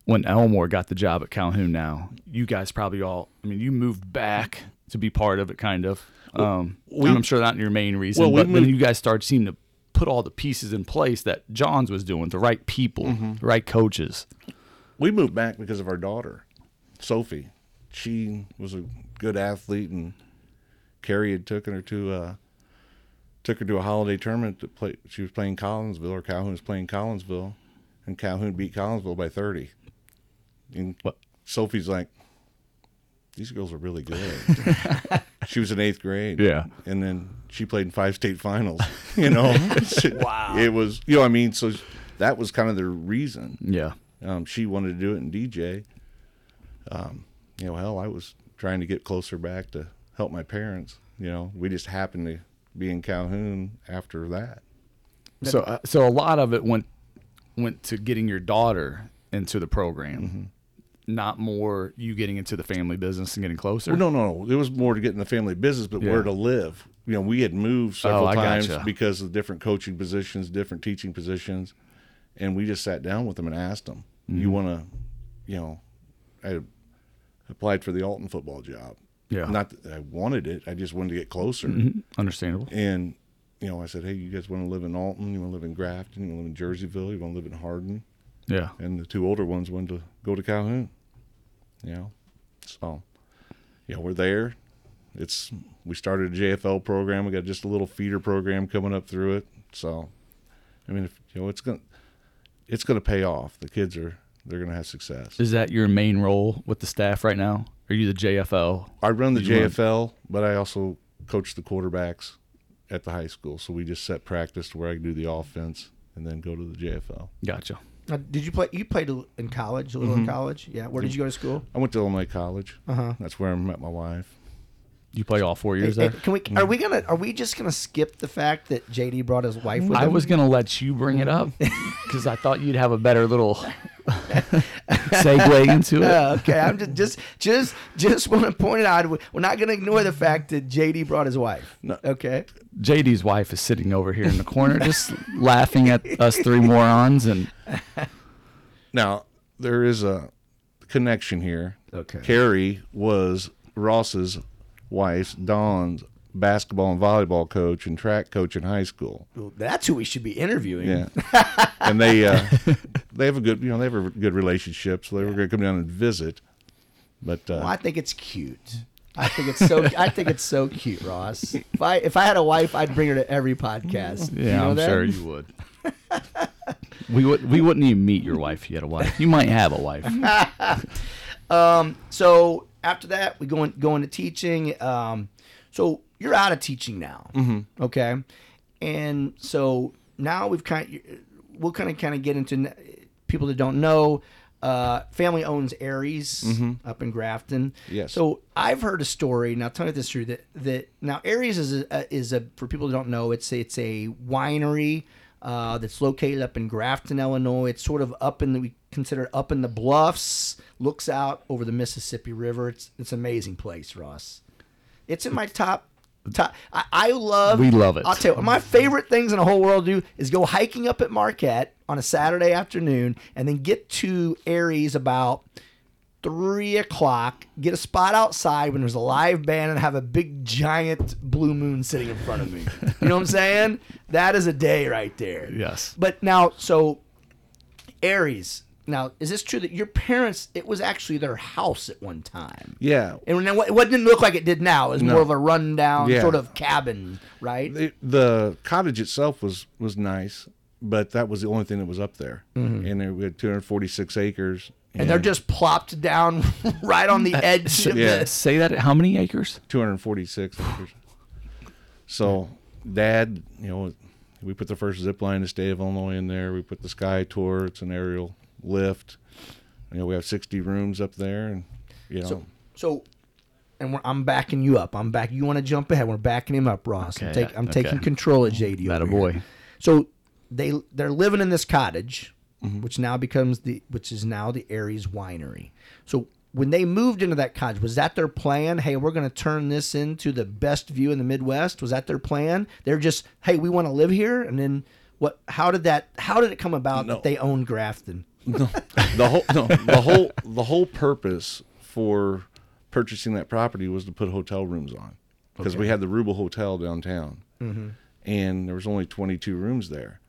when Elmore got the job at Calhoun now, you guys probably all I mean you moved back to be part of it kind of. Um
we-
I'm sure not your main reason,
Well, we
but then you guys started seeming to put all the pieces in place that Johns was doing, the right people,
Mm-hmm.
the right coaches.
we moved back because of our daughter, Sophie. She was a good athlete, and Carrie had taken her to uh, took her to a holiday tournament to play. She was playing Collinsville, or Calhoun was playing Collinsville, and Calhoun beat Collinsville by thirty. And
What?
Sophie's like, "These girls are really good." she was in eighth grade.
Yeah.
and then she played in five state finals. You know, wow. It was, you know, I mean, so that was kind of the reason.
Yeah.
Um, she wanted to do it in DJ. Um, you know, hell, I was trying to get closer back to help my parents. You know, we just happened to be in Calhoun after that.
So, uh, so a lot of it went went to getting your daughter into the program,
Mm-hmm.
not more you getting into the family business and getting closer.
Well, no, no, it was more to get in the family business, but
Yeah.
where to live. You know, we had moved several
Oh,
times
gotcha.
because of different coaching positions, different teaching positions, and we just sat down with them and asked them,
Mm-hmm.
"You want to, you know, I applied for the Alton football job.
Yeah.
not that I wanted it. I just wanted to get closer."
Mhm. Understandable.
And you know, I said, "Hey, you guys want to live in Alton? You want to live in Grafton? You want to live in Jerseyville? You want to live in Hardin?"
Yeah.
And the two older ones wanted to go to Calhoun. You know, so you know we're there. It's we started a JFL program. We got just a little feeder program coming up through it. So, I mean, if, you know, it's gonna it's gonna pay off. The kids are they're gonna have success.
Is that your main role with the staff right now? Are you the JFL?
I run the
You run-
JFL, but I also coach the quarterbacks at the high school. So we just set practice to where I can do the offense and then go to the JFL.
Gotcha.
Uh, did you play? You played in college, a little in college. Yeah. Where did you go to school?
I went to Illinois College.
Uh-huh.
That's where I met my wife.
You play all four years
Hey,
there.
hey, can we? Are we gonna? Are we just gonna skip the fact that JD brought his wife with him?
I
him?
was gonna let you bring it up because I thought you'd have a better little segue into it.
Uh, okay, I'm just just just just want to point it out. We're not going to ignore the fact that JD brought his wife.
No.
Okay.
JD's wife is sitting over here in the corner, just laughing at us three morons, and
Now, there is a connection here.
Okay.
Carrie was Ross's wife's Dawn's basketball and volleyball coach and track coach in high school.
Well, That's who we should be interviewing.
Yeah, and they uh, they have a good you know they have a good relationship, so they were going to come down and visit. But uh,
Well, I think it's cute. I think it's so. I think it's so cute, Ross. If I if I had a wife, I'd bring her to every podcast.
Yeah,
You know
I'm
that?
sure you would. we would we wouldn't even meet your wife if you had a wife. You might have a wife. um.
So after that, we go in, go into teaching. Um, so you're out of teaching now, mm-hmm. okay? And so now we've kind of, we'll kind of kind of get into people that don't know. Uh, family owns Aerie's up in Grafton.
Yes.
So I've heard a story. Now tell me if this is true. That that now Aerie's is a, is a for people that don't know. It's it's a winery uh, that's located up in Grafton, Illinois. It's sort of up in the we consider up in the bluffs. Looks out over the Mississippi River. It's it's an amazing place, Ross. It's in my top. Top. I, I love.
We love it.
I'll tell you, my favorite things in the whole world to do is go hiking up at Marquette on a Saturday afternoon, and then get to Aerie's about three o'clock. Get a spot outside when there's a live band, and have a big giant blue moon sitting in front of me. You know what I'm saying? That is a day right there.
Yes.
But now, so Aerie's. Now, is this true that your parents? It was actually their house at one time.
yeah,
And then what- it didn't look like it did now. It was more of a rundown
Yeah.
sort of cabin, right?
the, the cottage itself was was nice, but that was the only thing that was up there, and there, we had 246 acres,
Mm-hmm. and they're just plopped down right on the edge of
Yeah.
this.
Say that. How many acres?
246 acres. So, Dad, you know, we put the first zip line to state of Illinois in there. We put the Sky Tour. It's an aerial lift. You know, we have 60 rooms up there, and you know,
So, so, and we're, I'm backing you up. I'm back. You want to jump ahead? We're backing him up, Ross. I'm,
Okay,
take, I'm
okay.
taking control of JD.
That a boy.
So they they're living in this cottage,
Mm-hmm.
which now becomes the which is now the Aerie's Winery. So when they moved into that cottage, was that their plan? Hey, we're going to turn this into the best view in the Midwest. Was that their plan? They're just, hey, we want to live here, and then what? How did that? How did it come about
No.
that they owned Grafton?
the whole no, the whole the whole purpose for purchasing that property was to put hotel rooms on because we had the Ruebel Hotel downtown, mm-hmm. and there was only 22 rooms there,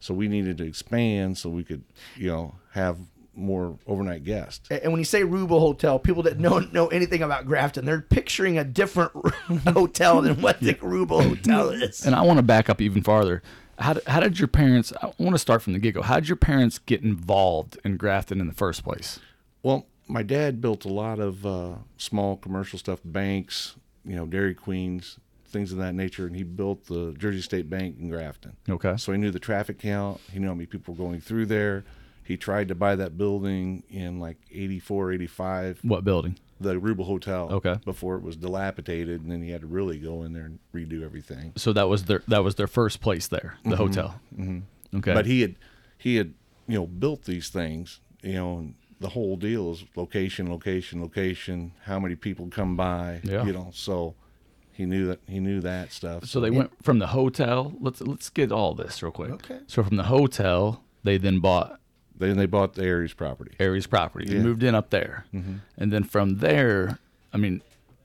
so we needed to expand so we could you know have more overnight guests.
And when you say Ruebel Hotel, people that don't know anything about Grafton, they're picturing a different hotel than what the Ruebel Hotel is.
And I want to back up even farther. How did, how did your parents? I want to start from the get go. How did your parents get involved in Grafton in the first place?
Well, my dad built a lot of uh, small commercial stuff, banks, you know, Dairy Queens, things of that nature, and he built the Jersey State Bank in Grafton.
Okay.
So he knew the traffic count. He knew how many people were going through there. He tried to buy that building in like 84, 85,
What building?
The Ruebel Hotel.
Okay.
Before it was dilapidated, and then he had to really go in there and redo everything.
So that was their that was their first place there, the hotel. Mm-hmm. Okay.
But he had he had you know built these things. You know, and the whole deal is location, location, location. How many people come by?
Yeah.
You know, so he knew that he knew that stuff.
So they went from the hotel. Let's let's get all this real quick.
Okay.
So from the hotel, they then bought
then they bought the Aerie's property.
Aerie's property. They
Yeah.
moved in up there, and then from there, I mean,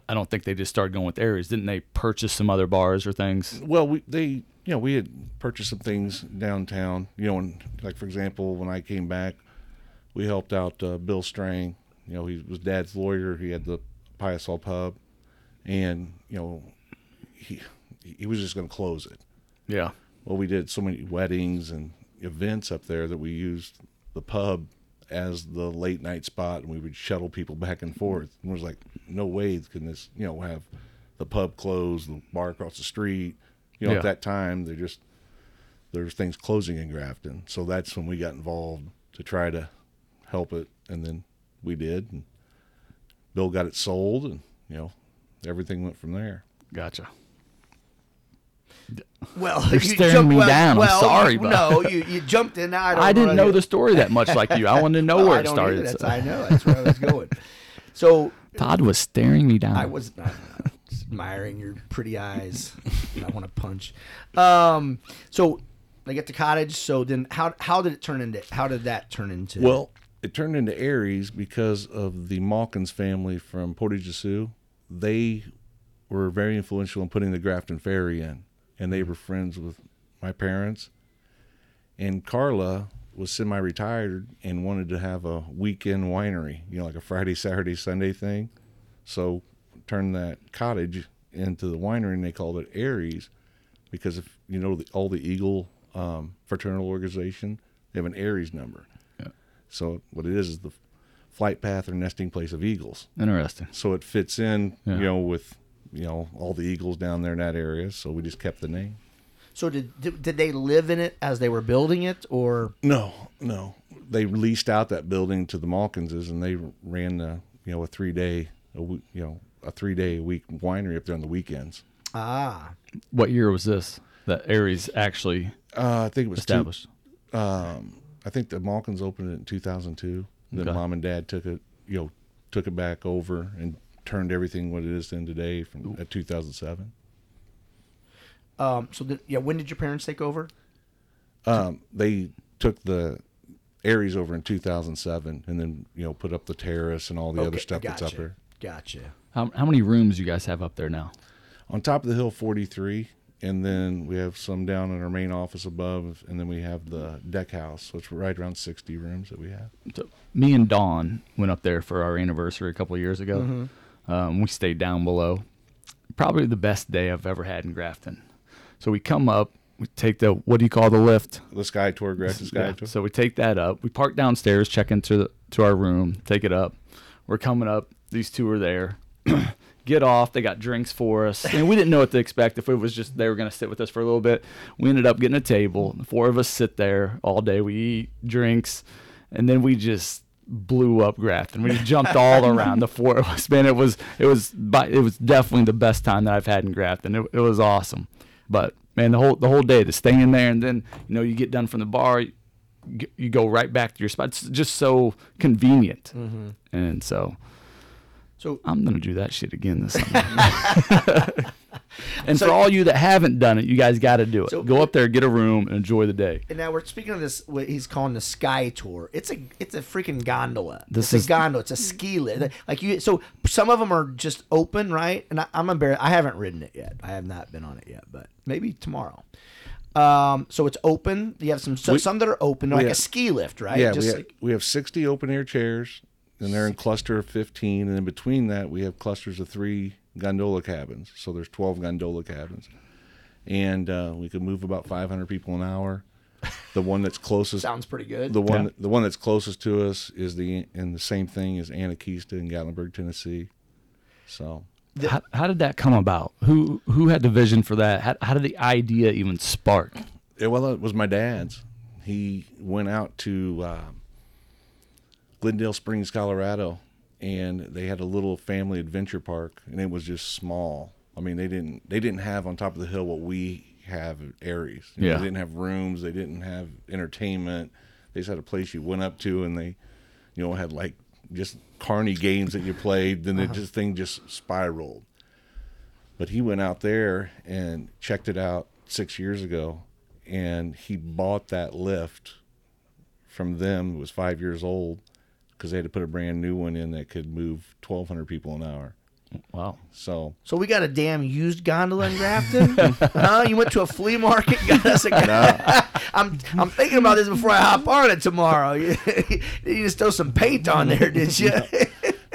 I don't think they just started going with Aerie's. Didn't they purchase some other bars or things?
Well, we they you know we had purchased some things downtown. You know, and like for example, when I came back, we helped out uh, Bill Strang. You know, he was Dad's lawyer. He had the Piasol Pub, and you know, he he was just going to close it.
Yeah.
Well, we did so many weddings and events up there that we used the pub as the late night spot, and we would shuttle people back and forth. And it was like, no way can this, you know, have the pub closed, the bar across the street. You know,
Yeah.
at that time, they're just there's things closing in Grafton, so that's when we got involved to try to help it, and then we did. And Bill got it sold, and you know, everything went from there.
Gotcha.
Well,
You're staring me down. I'm sorry,
you,
but-
no, you, you jumped in. I, don't
I didn't know
the
the story that much like you. I wanted to know
Oh,
where
I
it
don't
started.
That's,
so-
I know. That's where I was going. So
Todd was staring me down.
I was not admiring your pretty eyes. I want to punch. Um, so they get to cottage. So then, how how did it turn into? How did that turn into?
Well, it turned into Aerie's because of the Malkins family from Portage de Sioux. They were very influential in putting the Grafton Ferry in, and they were friends with my parents. And Carla was semi-retired and wanted to have a weekend winery, you know, like a Friday, Saturday, Sunday thing. So turned that cottage into the winery, and they called it Aerie's, because if you know the, all the Eagle um, fraternal organization, they have an Aries number.
Yeah.
So what it is is the flight path or nesting place of eagles.
Interesting.
So it fits in,
Yeah.
you know, with you know all the eagles down there in that area. So we just kept the name.
So did, did did they live in it as they were building it, or
No, no. They leased out that building to the Malkinses, and they ran the you know a three day a week, you know a three day a week winery up there on the weekends.
ah?
What year was this that Aerie's actually
Uh, I think it was two,
established?
um, I think the Malkins opened it in 2002. Then
Okay.
mom and dad took it, you know, took it back over and turned everything what it is in today from at 2007.
Um, so did, yeah, when did your parents take over?
Um, they took the Aerie's over in 2007, and then you know put up the terrace and all the other
Okay,
stuff that's up
gotcha.
there.
Gotcha.
How, how many rooms you guys have up there now?
On top of the hill, 43, and then we have some down in our main office above, and then we have the deck house, which we're right around 60 rooms that we have.
So me and Dawn went up there for our anniversary a couple of years ago. Um, we stayed down below. Probably the best day I've ever had in Grafton. So we come up, we take the what do you call the lift?
The sky tour, Grafton Sky
Yeah,
Tour.
So we take that up. We park downstairs, check into the, to our room, take it up. We're coming up. These two are there. Get off. They got drinks for us, and we didn't know what to expect. If it was just they were going to sit with us for a little bit, we ended up getting a table. The four of us sit there all day. We eat drinks, and then we just blew up Grafton. We jumped all around the four of us. Man, it was it was by, it was definitely the best time that I've had in Grafton. It, it was awesome. But man, the whole the whole day, to stay in there, and then you know you get done from the bar, you, you go right back to your spot. It's just so convenient, mm-hmm. and so
So
I'm gonna do that shit again this summer. and for all you that haven't done it, you guys got to do it.
So-
go up there, get a room, and enjoy the day.
and now we're speaking of this. What he's calling the Sky Tour. It's a it's a freaking gondola.
This
it's
is-
a gondola. It's a ski lift. Like you. So some of them are just open, right? And I, I'm embarrassed. I haven't ridden it yet. I have not been on it yet, but maybe tomorrow. Um, so it's open. You have some so,
We-
some that are open, like
have-
a ski lift, right?
Yeah,
Just
we have,
like-
we have 60 open air chairs, and they're in cluster of 15, and in between that we have clusters of three gondola cabins. So there's 12 gondola cabins, and uh, we can move about 500 people an hour. The one that's closest,
sounds pretty good.
the one
Yeah.
the one that's closest to us is the and the same thing as Anakeesta in Gatlinburg, Tennessee. So
How, how did that come about? Who who had the vision for that? How, how did the idea even spark?
Yeah, well, it was my dad's. He went out to uh, Glenwood Springs, Colorado, and they had a little family adventure park, and it was just small. I mean, they didn't they didn't have on top of the hill what we have at Aerie's. You know,
Yeah.
they didn't have rooms. They didn't have entertainment. They just had a place you went up to, and they, you know, had like just carny games that you played. Then the uh-huh. just thing just spiraled. But he went out there and checked it out six years ago, and he bought that lift from them. It was five years old because they had to put a brand new one in that could move 1,200 people an hour.
Wow.
So
So we got a damn used gondola in Grafton. huh? You went to a flea market, got us a. I'm I'm thinking about this before I hop on it tomorrow. You, you just throw some paint on there, did you?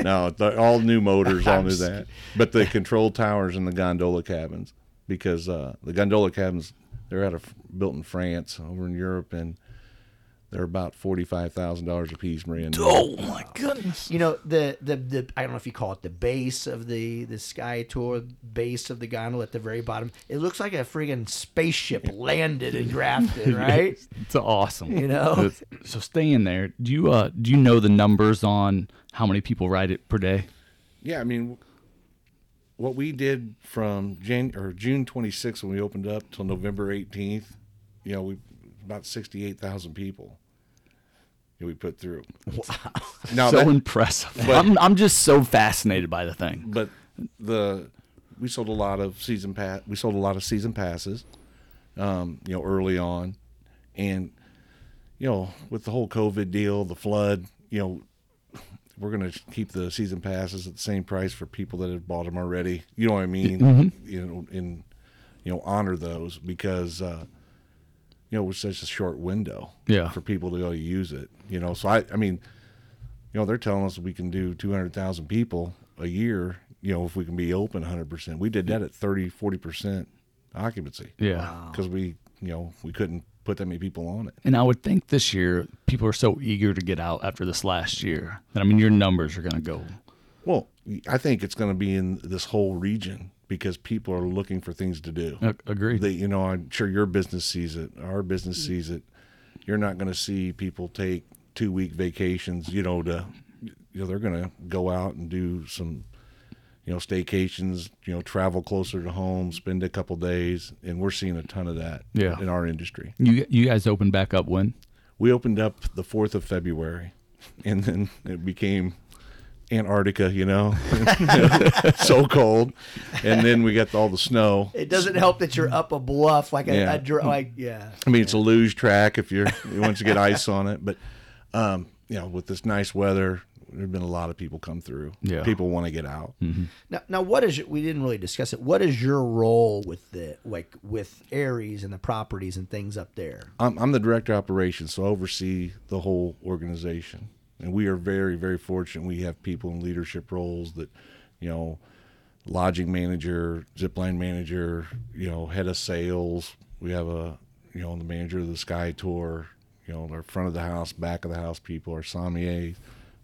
no, they're all new motors, all new that. But the control towers and the gondola cabins, because uh, the gondola cabins they're out of built in France, over in Europe, and they're about forty five thousand dollars a piece, brand new.
Oh my goodness.
you know the, the the I don't know if you call it the base of the the Sky Tour base of the gondola at the very bottom. It looks like a friggin' spaceship landed in Grafton, right?
It's awesome.
You know?
It's- So staying there, do you uh do you know the numbers on how many people ride it per day?
Yeah, I mean, what we did from Jan or June 26th when we opened up till November 18th, you know, we about 68,000 people. We put through. Wow. Now
so
that,
impressive. I'm I'm just so fascinated by the thing.
but the we sold a lot of season pass. We sold a lot of season passes, um, you know, early on, and you know, with the whole COVID deal, the flood, you know, we're gonna keep the season passes at the same price for people that have bought them already. You know what I mean? You know, and you know, honor those because uh, you know, it was such a short window
Yeah.
for people to go use it. You know, so I, I mean, you know, they're telling us we can do 200,000 people a year, you know, if we can be open 100%. We did that at 30, 40% occupancy
Yeah.
because we, you know, we couldn't put that many people on it.
And I would think this year people are so eager to get out after this last year. that I mean, your numbers are going to go.
Well, I think it's going to be in this whole region because people are looking for things to do.
Agreed.
They, you know, I'm sure your business sees it. Our business mm-hmm. sees it. You're not going to see people take two week vacations. You know, to you know they're going to go out and do some, you know, staycations. You know, travel closer to home, spend a couple days, and we're seeing a ton of that.
Yeah.
in our industry.
you you guys opened back up when?
We opened up the fourth of February, and then it became Antarctica. You know, so cold, and then we got all the snow.
It doesn't help that you're up a bluff like a,
Yeah.
a dr- like yeah.
I mean, it's a luge track if you're once you get ice on it, but um, you know, with this nice weather, there've been a lot of people come through.
Yeah.
people want to get out.
Now, now, what is your, we didn't really discuss it. What is your role with the like with Aerie's and the properties and things up there?
I'm, I'm the director of operations, so I oversee the whole organization, and we are very, very fortunate. We have people in leadership roles that, you know, lodging manager, zipline manager, you know, head of sales. We have a, you know, the manager of the Sky Tour. You know, our front of the house, back of the house people, our sommelier.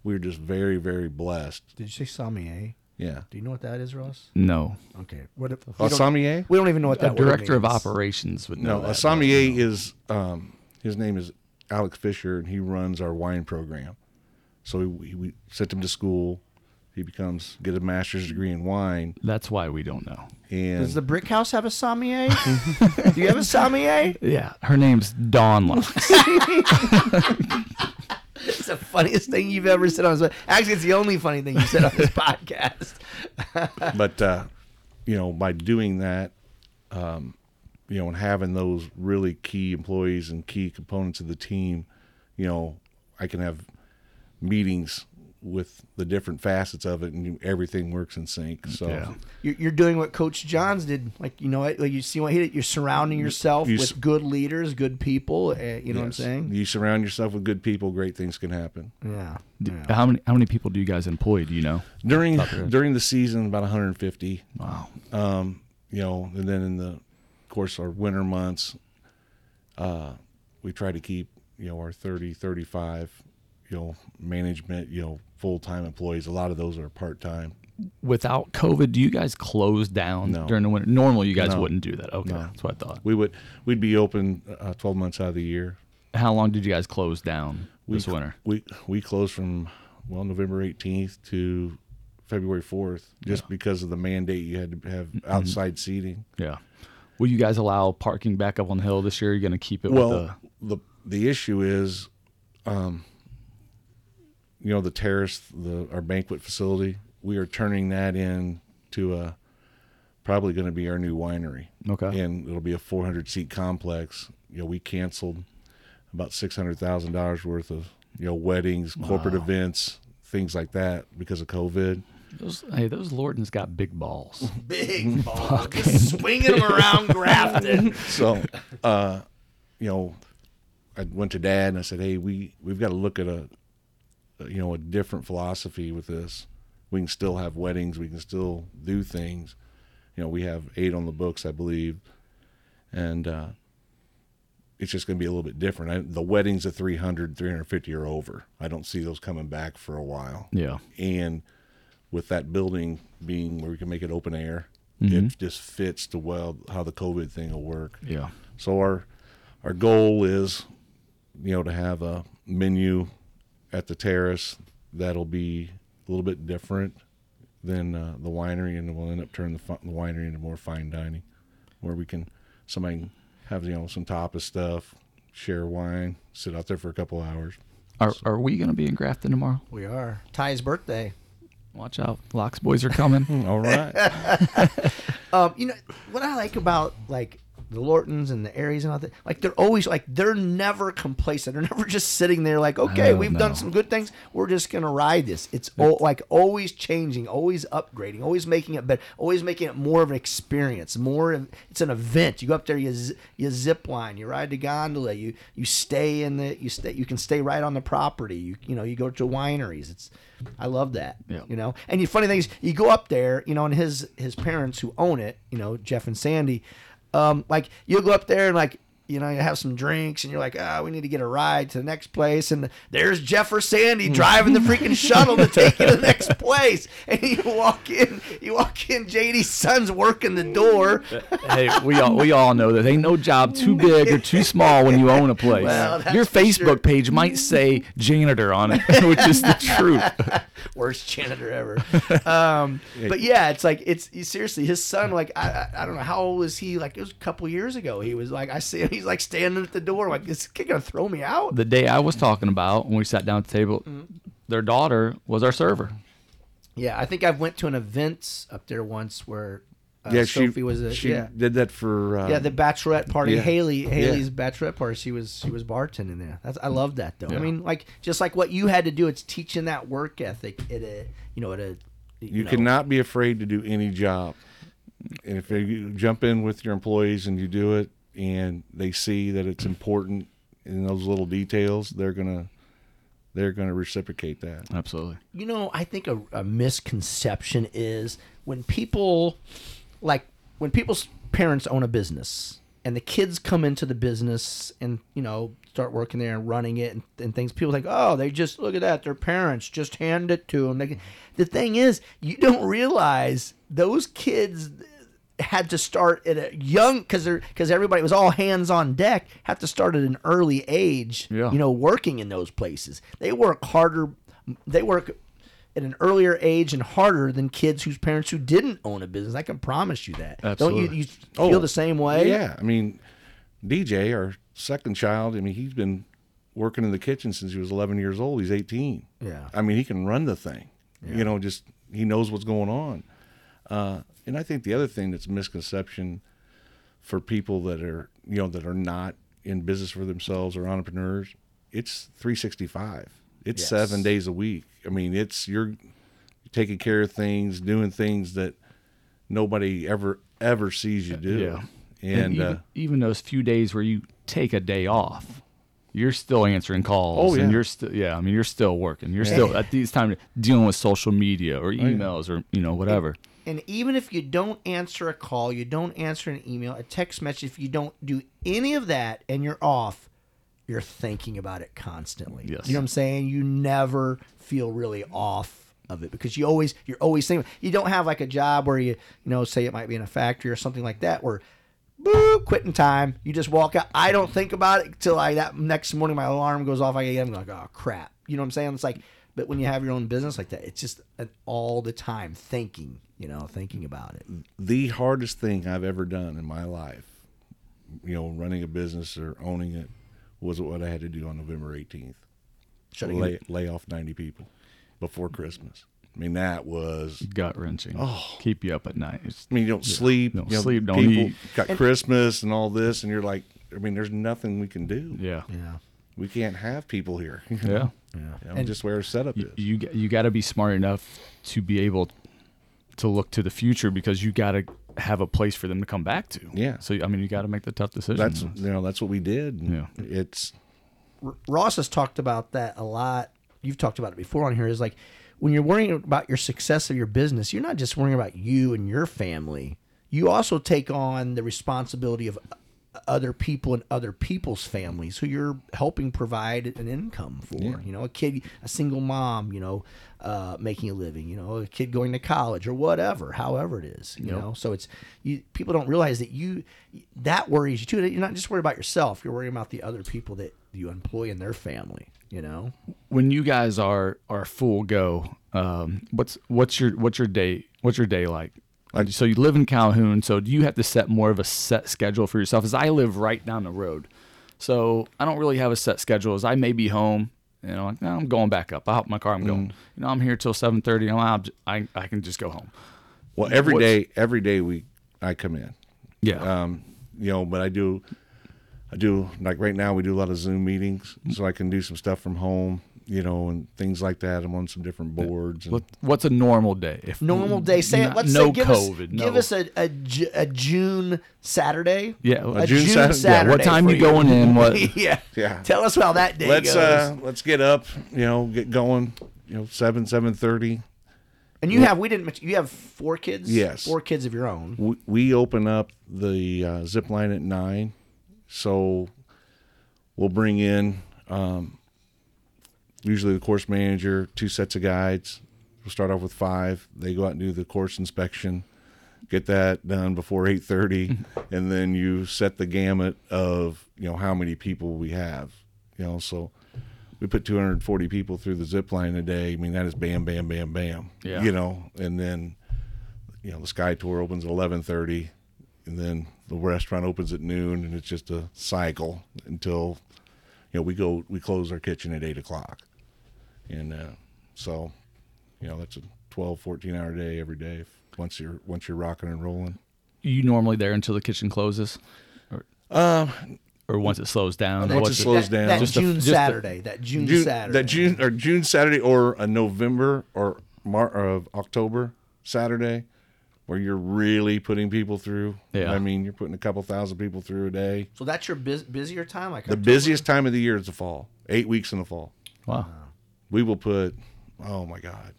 We're just very, very blessed.
Did you say sommelier?
Yeah.
Do you know what that is, Ross?
No.
Okay. What if,
A
we, don't,
sommelier?
we don't even know what
A
that word
director of operations would know
No,
that.
a sommelier is um, his name is Alex Fisher, and he runs our wine program. So we, we sent him to school. He becomes get a master's degree in wine,
That's why we don't know.
and
Does the brick house have a sommelier? Do you have a sommelier?
Yeah, her name's Dawn Lux.
It's the funniest thing you've ever said on this. Actually, it's the only funny thing you said on this podcast.
but uh, you know by doing that, um, you know, and having those really key employees and key components of the team, you know, I can have meetings with the different facets of it, and everything works in sync. So.
Yeah.
You're, you're doing what Coach Johns did. Like you know, like you see what he did. You're surrounding yourself
You
with good leaders, good people. Uh, you know what I'm saying?
You surround yourself with good people, great things can happen.
Yeah. Yeah.
How many how many people do you guys employ? Do you know?
During
Top of your head.
during the season, about 150.
Wow.
Um, you know, and then in the course of course our winter months, uh, we try to keep you know our 30, 35, you know, management, you know, full time employees. A lot of those are part time.
Without COVID, do you guys close down
No.
during the winter? Normally, you guys
No.
wouldn't do that. Okay,
No.
that's what I thought.
We would we'd be open uh, 12 months out of the year.
How long did you guys close down this winter?
We we closed from well November 18th to February 4th, just because of the mandate you had to have
Mm-hmm.
outside seating.
Yeah. Will you guys allow parking back up on the hill this year? You're going to keep it with
Well, the the issue is, um, you know, the terrace, the our banquet facility. We are turning that in to a probably going to be our new winery.
okay.
and it'll be a 400 seat complex. You know, we canceled about six hundred thousand dollars worth of you know weddings, corporate
Wow.
events, things like that because of COVID.
Those, hey, those Lortons got big balls.
Big ball, just swinging them around Grafton.
So, uh, you know, I went to Dad and I said, "Hey, we we've got to look at a, a, you know, a different philosophy with this. We can still have weddings, we can still do things. You know, we have eight on the books, I believe, and uh, it's just going to be a little bit different. I, the weddings of 300, 350 are over. I don't see those coming back for a while.
Yeah.
And with that building being where we can make it open air,
Mm-hmm.
it just fits to well how the COVID thing will work.
Yeah.
So our our goal is, you know, to have a menu at the terrace that'll be a little bit different than uh, the winery, and we'll end up turning the, fi- the winery into more fine dining, where we can somebody can have you know some tapas stuff, share wine, sit out there for a couple hours.
Are, are we going to be in Grafton tomorrow?
We are Ty's birthday.
Watch out. Lux boys are coming.
All right.
Um, you know what I like about like the Lortons and the Aerie's and all that. Like they're always like they're never complacent. They're never just sitting there like, okay, we've
no.
done some good things. We're just gonna ride this. It's o- like always changing, always upgrading, always making it better, always making it more of an experience. More, of, it's an event. You go up there, you z- you zip line, you ride the gondola, you you stay in the you stay you can stay right on the property. You you know you go to wineries. It's I love that.
Yeah.
You know, and the funny thing is, you go up there, you know, and his his parents who own it, you know, Jeff and Sandy, um, like you'll go up there and like you know you have some drinks and you're like, ah, we need to get a ride to the next place, and there's Jeff or Sandy driving the freaking shuttle to take you to the next place, and you walk in, you walk in, JD's son's working the door.
hey, we all we all know that ain't no job too big or too small when you own a place.
Well,
Your Facebook
sure.
page might say janitor on it, which is the truth.
worst janitor ever. Um, but yeah, it's like it's seriously his son. Like I, I I don't know how old was he? Like it was a couple years ago. He was like I see him. He's like standing at the door. Like is this kid gonna throw me out?
The day I was talking about when we sat down at the table, their daughter was our server.
Yeah, I think I went to an event up there once where uh,
yeah,
Sophie
she
was a
she
yeah.
did that for uh,
Yeah, the bachelorette party.
yeah.
Haley, Haley's bachelorette party. She was she was bartending there. That's I love that though. I mean, like just like what you had to do. It's teaching that work ethic at a you know at a
you
know,
cannot be afraid to do any job. And if you jump in with your employees and you do it, and they see that it's important in those little details, they're gonna they're gonna reciprocate that.
Absolutely.
you know, I think a, a misconception is when people, like, when people's parents own a business and the kids come into the business and, you know, start working there and running it and, and things, people think, oh, they just, look at that, their parents just hand it to them. They, the thing is, you don't realize those kids had to start at a young because they're because everybody was all hands on deck had to start at an early age
Yeah.
you know working in those places they work harder they work at an earlier age and harder than kids whose parents who didn't own a business i can promise you that don't you, you feel
Oh,
the same way
Yeah, I mean, DJ, our second child. I mean, he's been working in the kitchen since he was 11 years old. He's 18.
Yeah.
I mean, he can run the thing. You know, just he knows what's going on. Uh, and I think the other thing that's a misconception for people that are you know that are not in business for themselves or entrepreneurs, it's 365. It's
Yes.
seven days a week. I mean, it's you're taking care of things, doing things that nobody ever ever sees you do.
Yeah.
And,
even,
uh,
even those few days where you take a day off, you're still answering calls.
Oh, yeah.
And you're still, yeah, I mean, you're still working. You're still at these times dealing with social media
Oh,
or emails or, you know, whatever.
And even if you don't answer a call you don't answer an email a text message if you don't do any of that and you're off you're thinking about it constantly.
Yes.
you know what i'm saying? You never feel really off of it because you always you're always thinking you don't have like a job where you you know say it might be in a factory or something like that where boo quitting time. You just walk out. I don't think about it till i that next morning my alarm goes off. I get i'm like oh crap. You know what i'm saying? It's like but when you have your own business like that it's just an all the time thinking you know thinking about it
the hardest thing I've ever done in my life, you know, running a business or owning it, was what I had to do on November 18th.
Shutting
lay, lay off 90 people before Christmas. I mean, that was.
Gut wrenching. Oh. Keep you up at night. It's,
I mean, you don't sleep.
don't
you know,
sleep, don't
people
eat.
Got Christmas and all this, and you're like, I mean, there's nothing we can do.
yeah.
yeah
We can't have people here.
Yeah.
yeah
You know, just where our setup
You,
is.
you, you got to be smart enough to be able to look to the future because you got to have a place for them to come back to.
Yeah.
So, I mean, you got to make the tough decisions.
That's you know that's what we did.
Yeah.
It's
R- Ross has talked about that a lot. You've talked about it before on here. Is like when you're worrying about your success of your business, you're not just worrying about you and your family. You also take on the responsibility of other people and other people's families who you're helping provide an income for. You know, a kid, a single mom, you know, uh, making a living. You know, a kid going to college or whatever, however it is. You know, so it's you. People don't realize that you that worries you too. That You're not just worried about yourself. You're worrying about the other people that you employ in their family. You know.
when you guys are are full go, um, what's what's your what's your day what's your day like? Like, so you live in Calhoun, so do you have to set more of a set schedule for yourself? As I live right down the road, so I don't really have a set schedule. As I may be home, you know, like, no, I'm going back up. I hop in my car, I'm going. You know, I'm here till seven thirty. You know, I'll j- I I can just go home.
well every
What's-
day. Every day we I come in.
Yeah,
Um, you know, but I do, I do like right now we do a lot of Zoom meetings, so I can do some stuff from home, you know, and things like that. I'm on some different boards. And,
what's a normal day? If
Normal day. Say it.
Not-
Let's
no
say give
COVID.
us
no.
give us a, a, a June Saturday.
yeah.
A
June
June,
Saturday?
Saturday.
Yeah,
what time
for
you going in? What?
yeah.
Yeah.
Tell us how that day
let's
goes.
uh let's get up, you know, get going, you know, seven seven thirty.
and you have we didn't you have four kids.
Yes.
Four kids of your own.
we, we open up the uh, zip line at nine, so we'll bring in um, usually the course manager, two sets of guides. We'll start off with five. They go out and do the course inspection, get that done before eight thirty, and then you set the gamut of you know how many people we have. You know, so we put 240 people through the zip line a day. I mean, that is bam, bam, bam, bam.
Yeah.
You know, and then you know the sky tour opens at 11:30 and then the restaurant opens at noon and it's just a cycle until you know we go we close our kitchen at 8 o'clock and uh, so you know that's a 12 14 hour day every day once you're once you're rocking and rolling
you normally there until the kitchen closes, or, or once it slows down.
Um, Once it
it-
slows
that,
down.
That
Just the-
June
just the-
Saturday. that June,
June,
Saturday.
that June or June Saturday or a November or Mar- of October Saturday where you're really putting people through
Yeah.
I mean you're putting a couple thousand people through a day
So that's your bus- busier time. Like
the
October?
busiest time of the year is the fall 8 weeks in the fall
wow.
We will put oh my god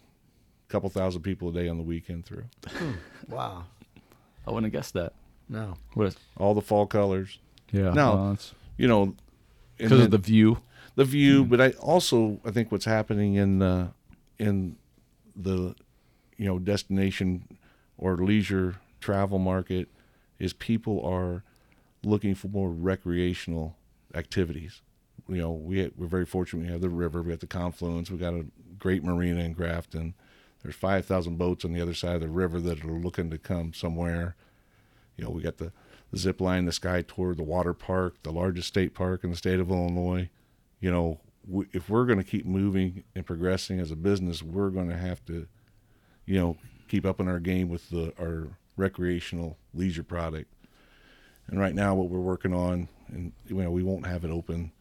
a couple thousand people a day on the weekend through hmm.
Wow.
I wouldn't have guessed that.
No.
What is,
all the fall colors
yeah.
No.
well, it's-
you know
because of the view.
the view mm. but i also i think what's happening in the in the you know destination or leisure travel market is people are looking for more recreational activities you know we we're very fortunate we have the river we have the confluence we got a great marina in grafton. There's 5000 boats on the other side of the river that are looking to come somewhere. You know we got the, the zip line the sky tour the water park the largest state park in the state of illinois. You know we, if we're going to keep moving and progressing as a business we're going to have to you know keep up in our game with the our recreational leisure product. And right now what we're working on and you know we won't have it open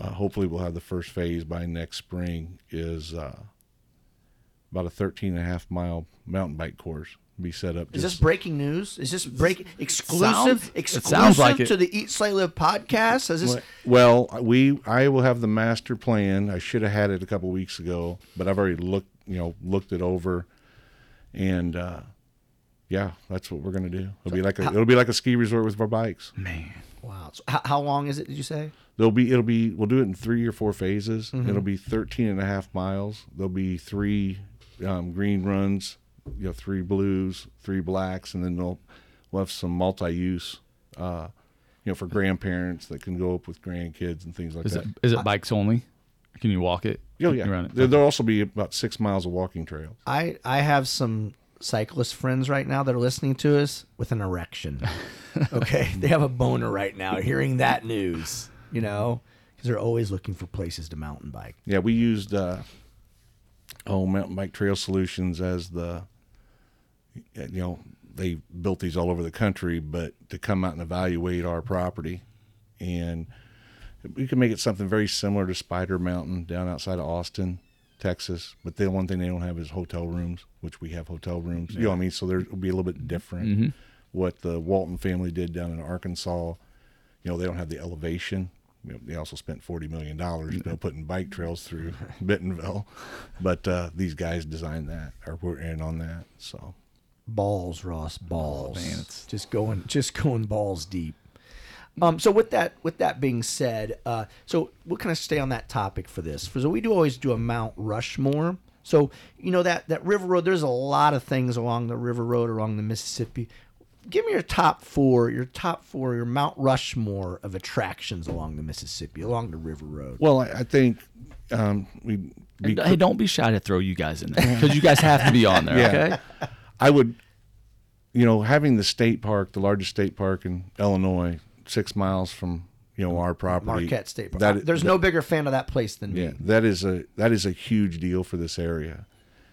uh, hopefully we'll have the first phase by next spring is uh, about a 13 and a half mile mountain bike course be set up
Is this breaking news? Is this break exclusive?
sounds-
exclusive
sounds like it.
to the Eat Slay Live podcast? Is this?
Well, we I will have the master plan. I should have had it a couple weeks ago, but I've already looked, you know, looked it over, and uh, yeah, that's what we're gonna do. It'll be like a it'll be like a ski resort with our bikes.
Man.
Wow. So how, how long is it? Did you say?
There'll be it'll be we'll do it in three or four phases.
Mm-hmm.
It'll be 13 and a half miles. There'll be three um, green runs, you know, three blues, three blacks, and then they'll we'll have some multi-use. Uh, you know, for grandparents that can go up with grandkids and things like
Is
that.
it is it bikes only? Can you walk it?
Oh
Can
yeah,
you it?
There, there'll also be about six miles of walking trails.
I I have some cyclist friends right now that are listening to us with an erection. okay, they have a boner right now hearing that news. You know, because they're always looking for places to mountain bike.
Yeah, we used uh, oh Mountain Bike Trail Solutions as the you know they built these all over the country, but to come out and evaluate our property, and we can make it something very similar to Spider Mountain down outside of Austin, Texas. But the one thing they don't have is hotel rooms, which we have hotel rooms. You know what I mean? So there will be a little bit different. What the Walton family did down in Arkansas, you know, they don't have the elevation. You know, they also spent forty million dollars, you know, putting bike trails through Bentonville, but uh, these guys designed that, or were in on that. So
balls, Ross, balls.
man, it's-
just going, just going balls deep. Um, so with that, with that being said, uh, so we'll kind of stay on that topic for this. For so we do always do a Mount Rushmore. So you know that that River Road. There's a lot of things along the River Road, along the Mississippi. Give me your top four, your top four, your Mount Rushmore of attractions along the Mississippi, along the River Road.
Well, I, I think um, we. we
Hey, don't be shy to throw you guys in there because you guys have to be on there.
Yeah.
Okay.
I would, you know, having the state park, the largest state park in Illinois, six miles from you know our property,
Marquette State Park.
that-
There's no bigger fan of that place than
Yeah,
me.
that is a that is a huge deal for this area,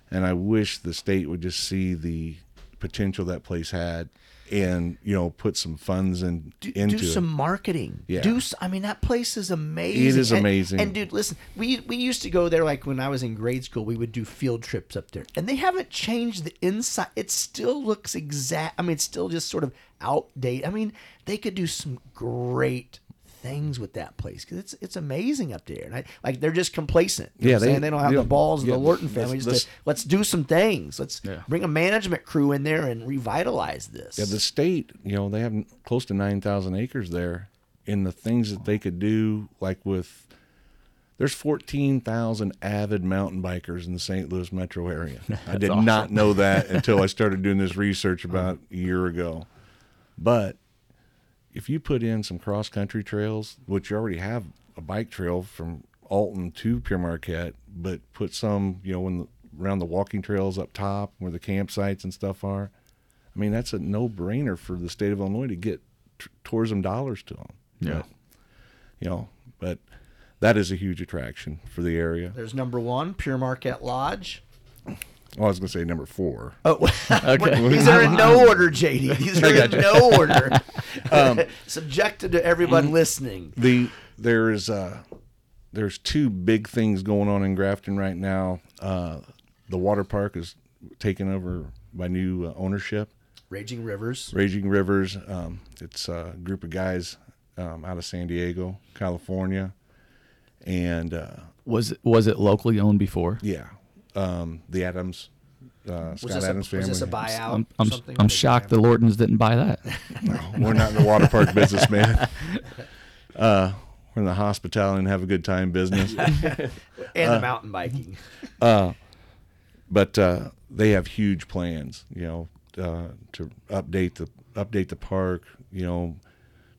and I wish the state would just see the potential that place had. And you know put some funds in
do,
into
do
it.
some marketing.
Yeah.
Do I mean that place is amazing.
It is
And-
amazing.
And, dude, listen, we we used to go there like when I was in grade school. We would do field trips up there, and they haven't changed the inside. It still looks exact. I mean, it's still just sort of outdated. I mean, they could do some great things with that place because it's it's amazing up there. And I, like they're just complacent.
Yeah, they-
they don't have
yeah,
the balls of
yeah,
the Lorton family. Just to, let's do some things. Let's
Yeah.
bring a management crew in there and revitalize this.
Yeah, the state, you know, they have close to 9,000 acres there. And the things that they could do, like with, there's 14,000 avid mountain bikers in the St. Louis metro area. I did not know that until I started doing this research about a year ago. But if you put in some cross country trails, which you already have a bike trail from Alton to Pere Marquette, but put some, you know, in the, around the walking trails up top where the campsites and stuff are. I mean, that's a no-brainer for the state of Illinois to get t- tourism dollars to them.
Yeah.
you know, but that is a huge attraction for the area.
There's number one, Pere Marquette Lodge.
Oh, I was going to say number four.
Oh,
Okay.
these are in no order, JD. These are in no order.
Um,
Subjected to everyone listening.
the there is uh there's two big things going on in Grafton right now. Uh, the water park is taken over by new uh, ownership.
Raging Rivers.
Raging Rivers. Um, it's a group of guys um, out of San Diego, California, and uh,
Was it was it locally owned before?
yeah, um, the Adams, uh,
Was
Scott
this, a,
Adams
was
family.
this a buyout?
I'm
or
I'm,
something?
I'm shocked the Lortons didn't buy that.
No, We're not in the water park business, man. Uh, we're in the hospitality and have a good time business.
and the mountain biking.
but uh, they have huge plans, you know, uh, to update the update the park, you know,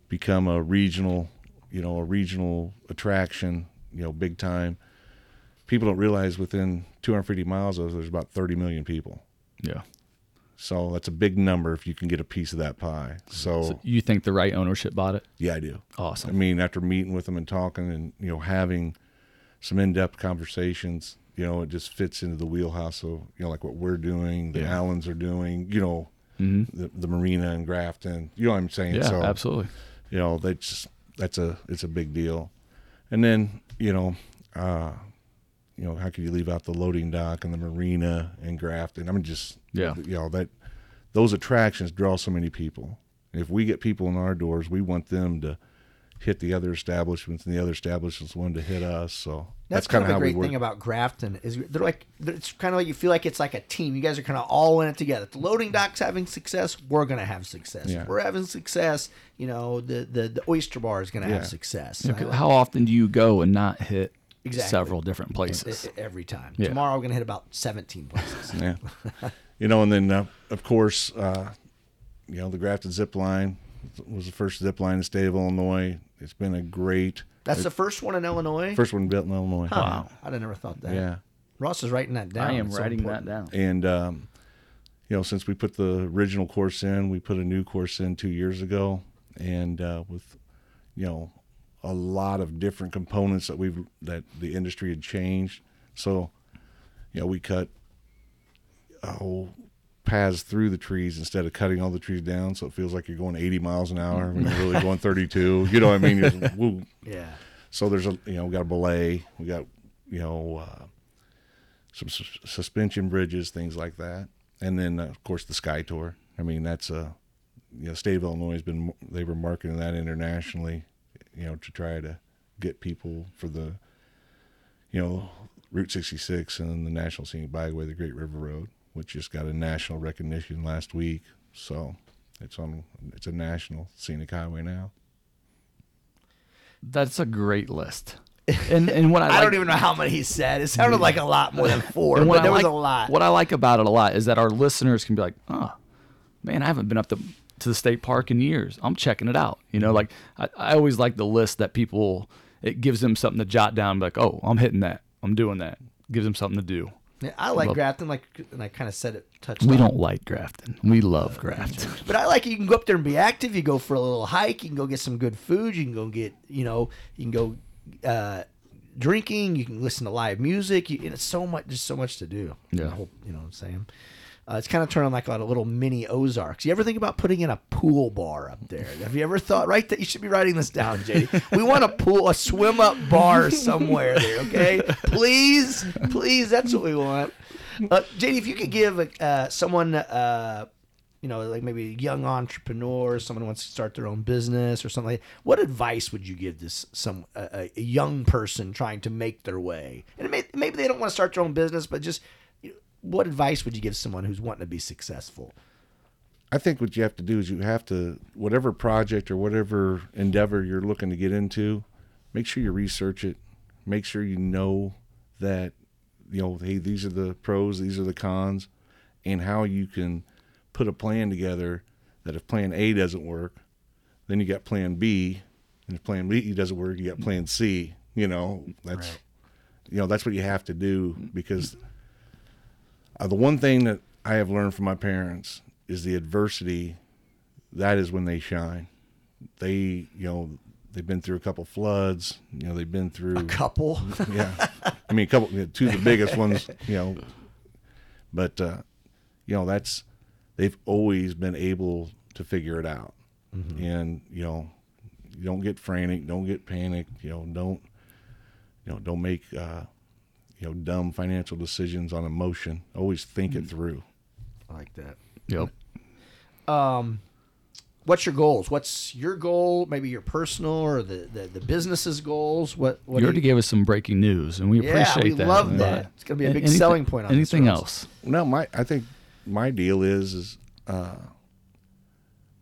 become a regional, you know, a regional attraction, you know, big time. People don't realize within 250 miles of there's about 30 million people.
yeah.
So that's a big number if you can get a piece of that pie. So,
So you think the right ownership bought it?
yeah, I do.
Awesome.
I mean, after meeting with them and talking and you know having some in-depth conversations, you know, it just fits into the wheelhouse of you know like what we're doing, the
Yeah.
Allens are doing, you know, the, the marina and Grafton. You know what I'm saying?
yeah,
so,
absolutely.
You know, that's that's a it's a big deal. And then you know, uh, you know, how could you leave out the loading dock and the marina and Grafton? I mean, just
Yeah.
you know that those attractions draw so many people. If we get people in our doors, we want them to hit the other establishments, and the other establishments want to hit us. So
That's,
that's,
kind of
how
the
we
great
work.
thing about Grafton is they're like it's kind of like you feel like it's like a team. You guys are kind of all in it together. If the loading dock's having success, we're gonna have success.
Yeah.
If we're having success, you know the the, the oyster bar is gonna
Yeah.
have success.
Okay, How often do you go and not hit
Exactly.
several different places?
every time.
Yeah.
Tomorrow we're gonna hit about seventeen places.
yeah, you know, and then uh, of course, uh, you know, the Grafton zip line was the first zip line in the state of Illinois. It's been a great
That's the first one in Illinois.
first one built in Illinois.
Huh. I'd have never thought that.
Yeah.
Ross is writing that down.
I am
It's so
writing that down.
And um, you know, since we put the original course in, we put a new course in two years ago, and uh, with you know a lot of different components that we've that the industry had changed. So, you know, we cut oh paths through the trees instead of cutting all the trees down, so it feels like you're going 80 miles an hour when you're really going 32. You know what I mean?
Yeah.
So there's a you know we got a belay, we got you know uh, some sus- suspension bridges, things like that, and then uh, of course the Sky Tour. I mean that's a you know state of Illinois has been they were marketing that internationally, you know to try to get people for the you know Route 66 and the National Scenic Byway, the Great River Road, which just got a national recognition last week. So it's on it's a national scenic highway now.
That's a great list. And and what I,
I,
like,
don't even know how many he said. It sounded like a lot more than four, but
what I
there was a lot.
What I like about it a lot is that our listeners can be like, oh, man, I haven't been up to, to the state park in years. I'm checking it out. You know, like I, I always like the list that people, it gives them something to jot down, like, oh, I'm hitting that. I'm doing that. Gives them something to do.
Yeah, I like Grafton, like, and I kind of said it, touched
We
on.
don't like Grafton. We love Grafton.
But I like it. You can go up there and be active. You go for a little hike. You can go get some good food. You can go get, you know, you can go uh, drinking. You can listen to live music. You, it's so much, just so much to do.
Yeah.
Whole- you know what I'm saying? Uh, it's kind of turning like a little mini Ozarks. You ever think about putting in a pool bar up there? Have you ever thought? Right, that you should be writing this down, JD. We want a pool, a swim up bar somewhere there. Okay, please, please, that's what we want. Uh, JD, if you could give uh, someone, uh, you know, like maybe a young entrepreneur, someone who wants to start their own business or something, like that, what advice would you give this some a, a young person trying to make their way? And may, maybe they don't want to start their own business, but just what advice would you give someone who's wanting to be successful?
I think what you have to do is you have to whatever project or whatever endeavor you're looking to get into, make sure you research it. Make sure you know that you know, hey, these are the pros, these are the cons, and how you can put a plan together that if plan A doesn't work, then you got plan B, and if plan B doesn't work, you got plan C. You know, that's you know, that's what you have to do because uh, the one thing that I have learned from my parents is the adversity. That is when they shine. They, you know, they've been through a couple floods. You know, they've been through a
Couple.
yeah. I mean, a couple, two of the biggest ones, you know. But uh, you know, that's they've always been able to figure it out, and you know, you don't get frantic, don't get panicked, you know, don't you know, don't make uh, you know dumb financial decisions on emotion. Always think it through.
I like that.
Yep.
Um, what's your goals? What's your goal? Maybe your personal or the the, the business's goals. What what
you
do
already gave us some breaking news, and we
Yeah,
appreciate
we
that.
love
But
that. It's gonna be a big
anything-
selling point on
anything else?
No, my I think my deal is is uh,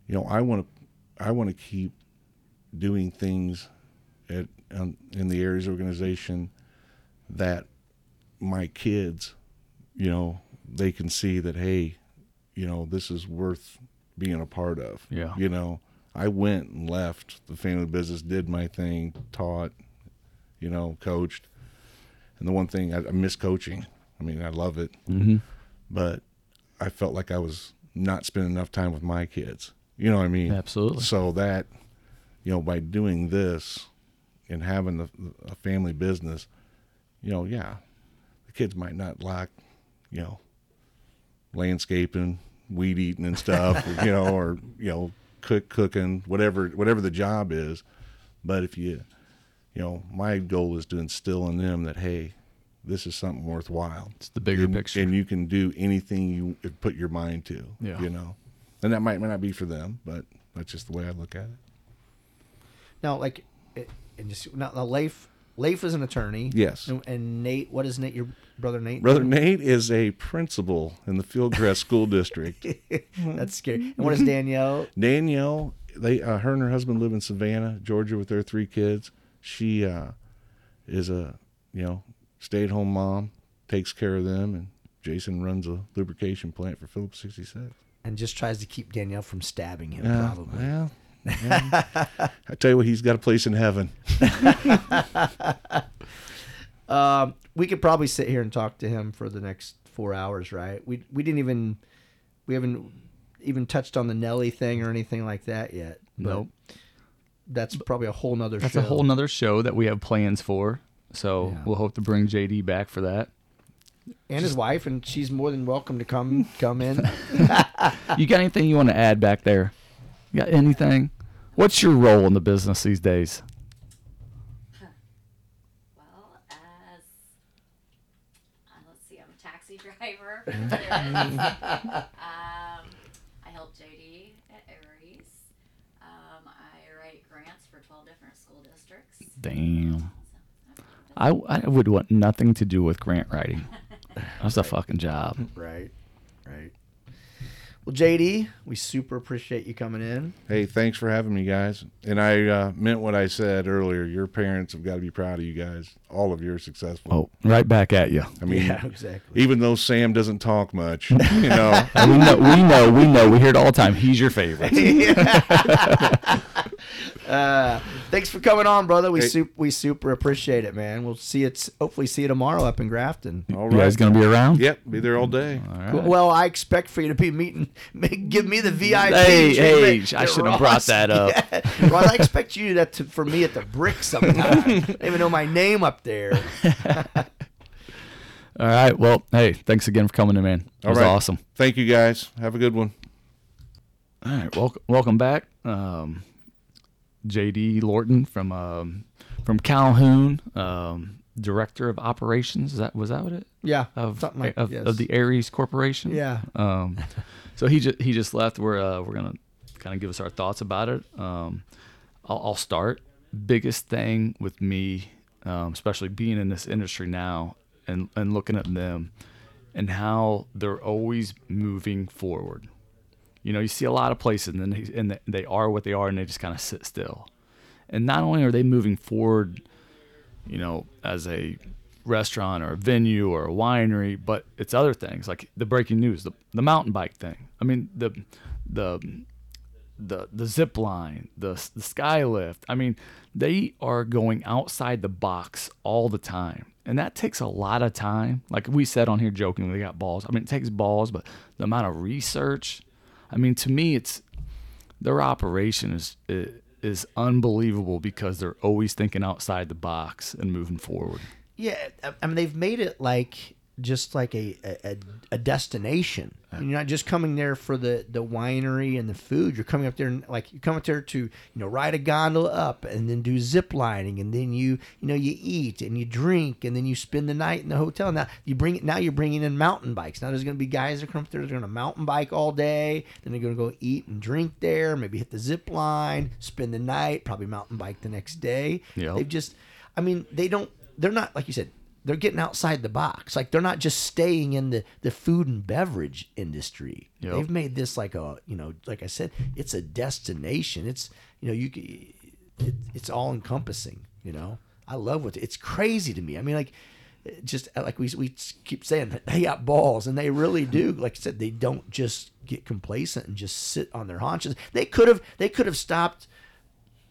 you know I want to I want to keep doing things at um, in the Aerie's organization that my kids, you know, they can see that hey, you know, this is worth being a part of.
Yeah.
You know, I went and left the family business, did my thing, taught, you know, coached. And the one thing I, I miss coaching. I mean, I love it
Mm-hmm.
but I felt like I was not spending enough time with my kids. You know what I mean?
Absolutely.
So that, you know, by doing this and having the, a family business, you know, yeah, kids might not like, you know, landscaping, weed eating and stuff, you know, or you know, cook cooking, whatever whatever the job is. But if you, you know, my goal is to instill in them that hey, this is something worthwhile
It's the bigger
and,
picture.
and you can do anything you put your mind to.
Yeah.
You know, and that might, might not be for them, but that's just the way I look at it.
Now, like, it, and just now, now Leif, Leif is an attorney.
Yes.
And, and Nate, what is Nate? Your brother Nate?
Brother Nate is a principal in the Fieldcrest School District.
That's scary. And what is Danielle?
Danielle, they, uh, her and her husband live in Savannah, Georgia, with their three kids. She uh, is a, you know, stay-at-home mom, takes care of them, and Jason runs a lubrication plant for Phillips 66.
And just tries to keep Danielle from stabbing him,
Yeah,
probably.
well, yeah. I tell you what, he's got a place in heaven.
Um, we could probably sit here and talk to him for the next four hours, right? We we didn't even we haven't even touched on the Nelly thing or anything like that yet.
Nope.
That's probably a whole nother show.
That's
show.
a whole nother show that we have plans for. So
Yeah.
we'll hope to bring JD back for that.
and his wife, and she's more than welcome to come come in.
You got anything you want to add back there? You got anything? What's your role in the business these days?
Well, as uh, let's see, I'm a taxi driver. um, I help JD at Aerie's. Um, I write grants for 12 different school districts.
Damn. I, I would want nothing to do with grant writing. That's a fucking job.
right, right. Well, JD, we super appreciate you coming in.
Hey, thanks for having me, guys. And I uh, meant what I said earlier. Your parents have got to be proud of you guys. All of you are successful.
Oh, right back at you.
I mean,
yeah, exactly.
even though Sam doesn't talk much, you know,
we know, we know, we know. We hear it all the time. He's your favorite.
Uh, thanks for coming on, brother. We
Hey.
super we super appreciate it, man. We'll see it. Hopefully, see you tomorrow up in Grafton.
all
You guys gonna be around?
Yep, be there all day.
All right.
Cool. Well, I expect for you to be meeting. Give me the VIP.
Hey, hey, I shouldn't have brought that up.
Yeah. Ross, I expect you that to, for me at the brick sometime. I don't even know my name up there.
All right. Well, hey, thanks again for coming in, man. It
All
was
right.
awesome.
Thank you guys. Have a good one.
All right, welcome, welcome back, um, JD Lorton from um, from Calhoun, um, director of operations. Is that was that what it
Yeah,
of
something like
of,
yes.
of the Aerie's Corporation?
Yeah.
Um, so he just he just left. We're uh, we're gonna kind of give us our thoughts about it. Um, I'll, I'll start. Biggest thing with me, um, especially being in this industry now and and looking at them and how they're always moving forward. You know, you see a lot of places, and they, and they are what they are, and they just kind of sit still. And not only are they moving forward, you know, as a restaurant or a venue or a winery, but it's other things like the breaking news, the, the mountain bike thing. I mean, the the the the zip line, the the sky lift. I mean, they are going outside the box all the time. And that takes a lot of time. Like we said on here jokingly, they got balls. I mean, it takes balls, but the amount of research. I mean, to me, it's their operation is is unbelievable because they're always thinking outside the box and moving forward.
Yeah, I- mean they've made it like just like a a, a destination. You're not just coming there for the the winery and the food. You're coming up there and like you come up there to you know ride a gondola up and then do zip lining and then you you know you eat and you drink and then you spend the night in the hotel. Now you bring now you're bringing in mountain bikes. Now there's going to be guys that come up there. They're going to mountain bike all day. Then they're going to go eat and drink there. Maybe hit the zip line, spend the night, probably mountain bike the next day.
Yep.
They've just, I mean, they don't. They're not like you said. They're getting outside the box. Like they're not just staying in the the food and beverage industry.
Yep.
They've made this like a you know, like I said, it's a destination. It's you know, you it, it's all encompassing. You know, I love what it's crazy to me. I mean, like just uh, like we we keep saying they got balls and they really do. Like I said, they don't just get complacent and just sit on their haunches. They could have they could have stopped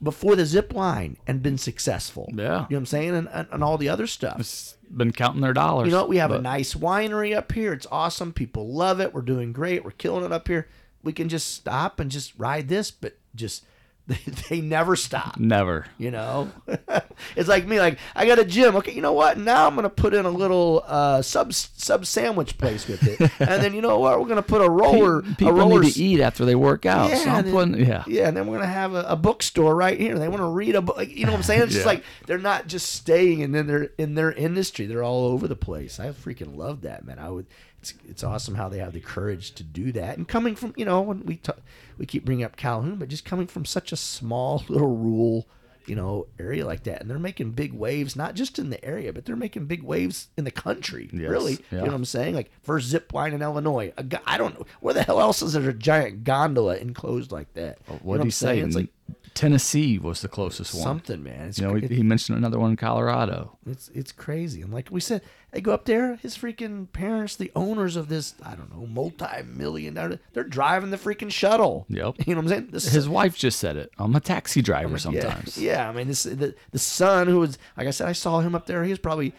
before the zip line and been successful.
Yeah.
You know what I'm saying? And, and, and all the other stuff.
It's been counting their dollars.
You know, we have a nice winery up here. It's awesome. People love it. We're doing great. We're killing it up here. We can just stop and just ride this, but just they, never stop.
Never.
You know, it's like me. Like I got a gym. Okay, you know what? Now I'm gonna put in a little uh, sub sub sandwich place with it, and then you know what? We're gonna put a roller.
People
a roller
need to eat after they work out. so
and
I'm
then,
putting- yeah.
yeah, and then we're gonna have a, a bookstore right here. They want to read a book. You know what I'm saying? It's just like they're not just staying and then they're in their industry. They're all over the place. I freaking love that, man. I would. It's it's awesome how they have the courage to do that. And coming from you know when we talk, we keep bringing up Calhoun, but just coming from such a small little rural. You know, area like that, and they're making big waves, not just in the area, but they're making big waves in the country.
Yes,
Really,
yeah.
you know what I'm saying? Like first zip line in Illinois. A I don't know where the hell else is there a giant gondola enclosed like that. Uh, you know
What did
I'm
he say?
It's like
Tennessee was the closest one.
something, man. It's
You know, he, he mentioned another one in Colorado.
it's it's crazy. And like we said, they go up there. His freaking parents, the owners of this, I don't know, multi-million dollar, they're driving the freaking shuttle.
Yep.
You know what I'm saying? This
His wife just said it. I'm a taxi driver sometimes.
Yeah, yeah. I mean, this the the son who was like I said, I saw him up there. He was probably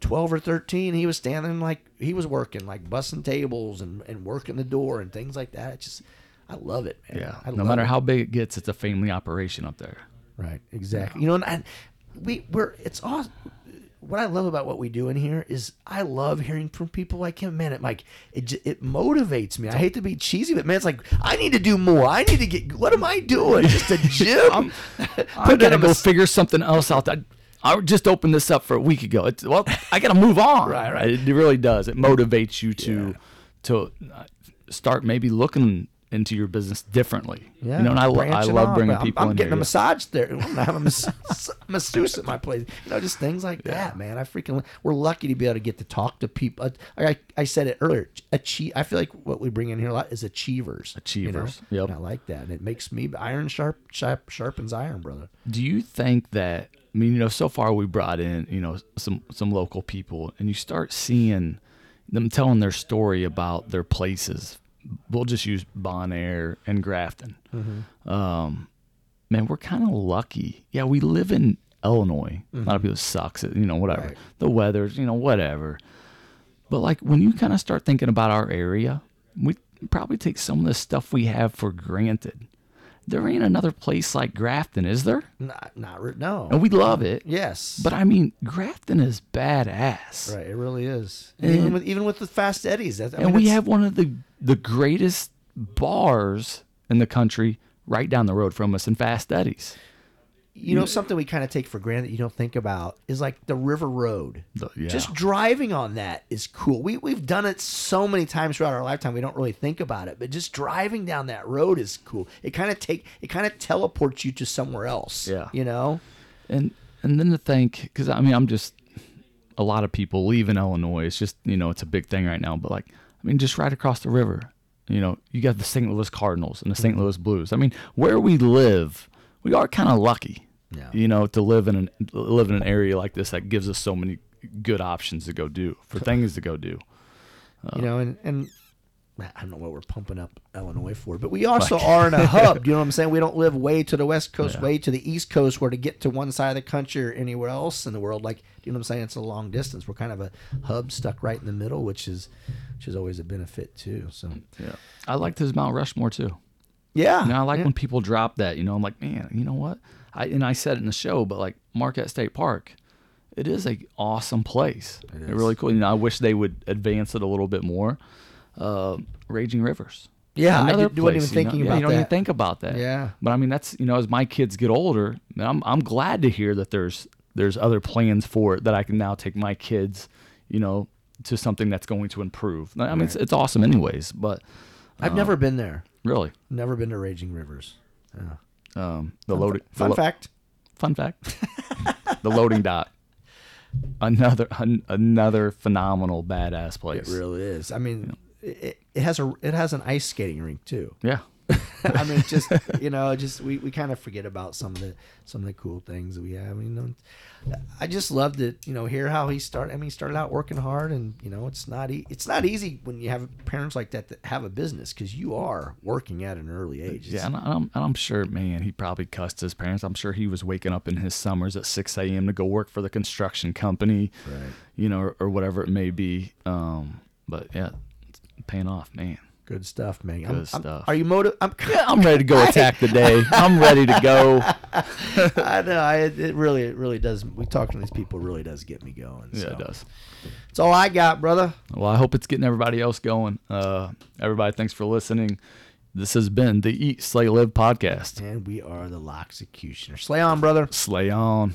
twelve or thirteen. He was standing like he was working, like bussing tables and and working the door and things like that. It's just, I love it, man.
Yeah.
I
No matter
it.
how big it gets, it's a family operation up there.
Right, exactly. You know, and, and we we're it's awesome. What I love about what we do in here is I love hearing from people like him. Man, it like it it motivates me. I hate to be cheesy, but man, it's like I need to do more. I need to get. What am I doing? Just a gym?
I
Put in
gotta go
mas-
figure something else out. I, I just opened this up for a week ago. It's, well, I gotta move on.
Right, right.
It really does. It motivates you to to uh, start maybe looking into your business differently.
Yeah,
you know, and I, lo- I love
off.
bringing
I'm,
people
I'm
in
getting
here.
a massage there. I'm gonna have a mas- masseuse at my place. You know, just things like that, man. I freaking we're lucky to be able to get to talk to people. Uh, I, I, I said it earlier. Achieve. I feel like what we bring in here a lot is achievers.
Achievers,
You know?
yep.
And I like that, and it makes me iron sharp, sharp sharpens iron, brother.
Do you think that? I mean, you know, so far we brought in, you know, some some local people, and you start seeing them telling their story about their places. We'll just use Bon Air and Grafton. Um, man, we're kind of lucky. Yeah, we live in Illinois. A lot of people sucks at you know whatever
Right.
the weather's you know whatever. But like when you kind of start thinking about our area, we probably take some of the stuff we have for granted. There ain't another place like Grafton, is there?
Not, not no.
And we love it.
yes,
But I mean, Grafton is badass.
right, it really is.
And-
even with even with the fast eddies, I
and we have one of the the greatest bars in the country right down the road from us in Fast Eddie's.
You know mm. something we kind of take for granted that you don't think about is like the river road.
The- yeah.
just driving on that is cool. We, we've done it so many times throughout our lifetime we don't really think about it but just driving down that road is cool. It kind of take it kind of teleports you to somewhere else
Yeah.
you know?
And and then to think because i mean i'm just a lot of people leaving illinois it's just you know it's a big thing right now but like i mean just right across the river you know you got the st louis cardinals and the st mm-hmm. louis blues. I mean where we live we are kind of lucky
Yeah.
you know to live in an live in an area like this that gives us so many good options to go do for things to go do uh,
you know and and I don't know what we're pumping up Illinois for, but we also are in a hub. You know what I'm saying? We don't live way to the west coast,
Yeah.
way to the east coast, where to get to one side of the country or anywhere else in the world. Like, you know what I'm saying? It's a long distance. We're kind of a hub stuck right in the middle, which is which is always a benefit too. So
yeah i liked his mount rushmore too
yeah,
You know, I like
yeah.
when people drop that. You know, I'm like, man, you know what? I and I said it in the show, but like Marquette State Park, it is a awesome place.
It
It's really cool. You know, I wish they would advance it a little bit more. Uh, Raging Rivers.
Yeah, I did- wasn't even
place, you know?
thinking
Yeah,
about
you don't even
that.
think about that.
Yeah.
But I mean, that's you know, as my kids get older, I'm I'm glad to hear that there's there's other plans for it that I can now take my kids, you know, to something that's going to improve. I mean, it's, it's awesome anyways, but
I've never been there.
really,
Never been to Raging Rivers. Yeah.
Um, the loading the
Fun
lo-
fact.
Fun fact: the loading dock. Another an, another phenomenal badass
It
place.
really is. I mean, it, it has a it has an ice skating rink too.
Yeah,
I mean, just you know, just we, we kind of forget about some of the some of the cool things that we have. I mean, you know, I just loved it. You know, hear how he started. I mean, he started out working hard, and you know, it's not e- it's not easy when you have parents like that that have a business because you are working at an early age. It's-
yeah, and I'm, and I'm sure, man, he probably cussed his parents. I'm sure he was waking up in his summers at 6 a.m. to go work for the construction company,
Right.
you know, or, or whatever it may be. Um, but yeah, it's paying off, man.
Good stuff, man. I'm-
Good
I'm-
stuff.
Are you motive? I'm.
I'm ready to go attack the day. I'm ready to go.
I know. I, it really, it really does. We talking to these people really does get me going.
Yeah, it does.
That's all I got, brother.
Well, I hope it's getting everybody else going. Uh, everybody, thanks for listening. This has been the Eat, Slay, Live podcast.
And we are the Lux Executioner. Slay on, brother.
Slay on.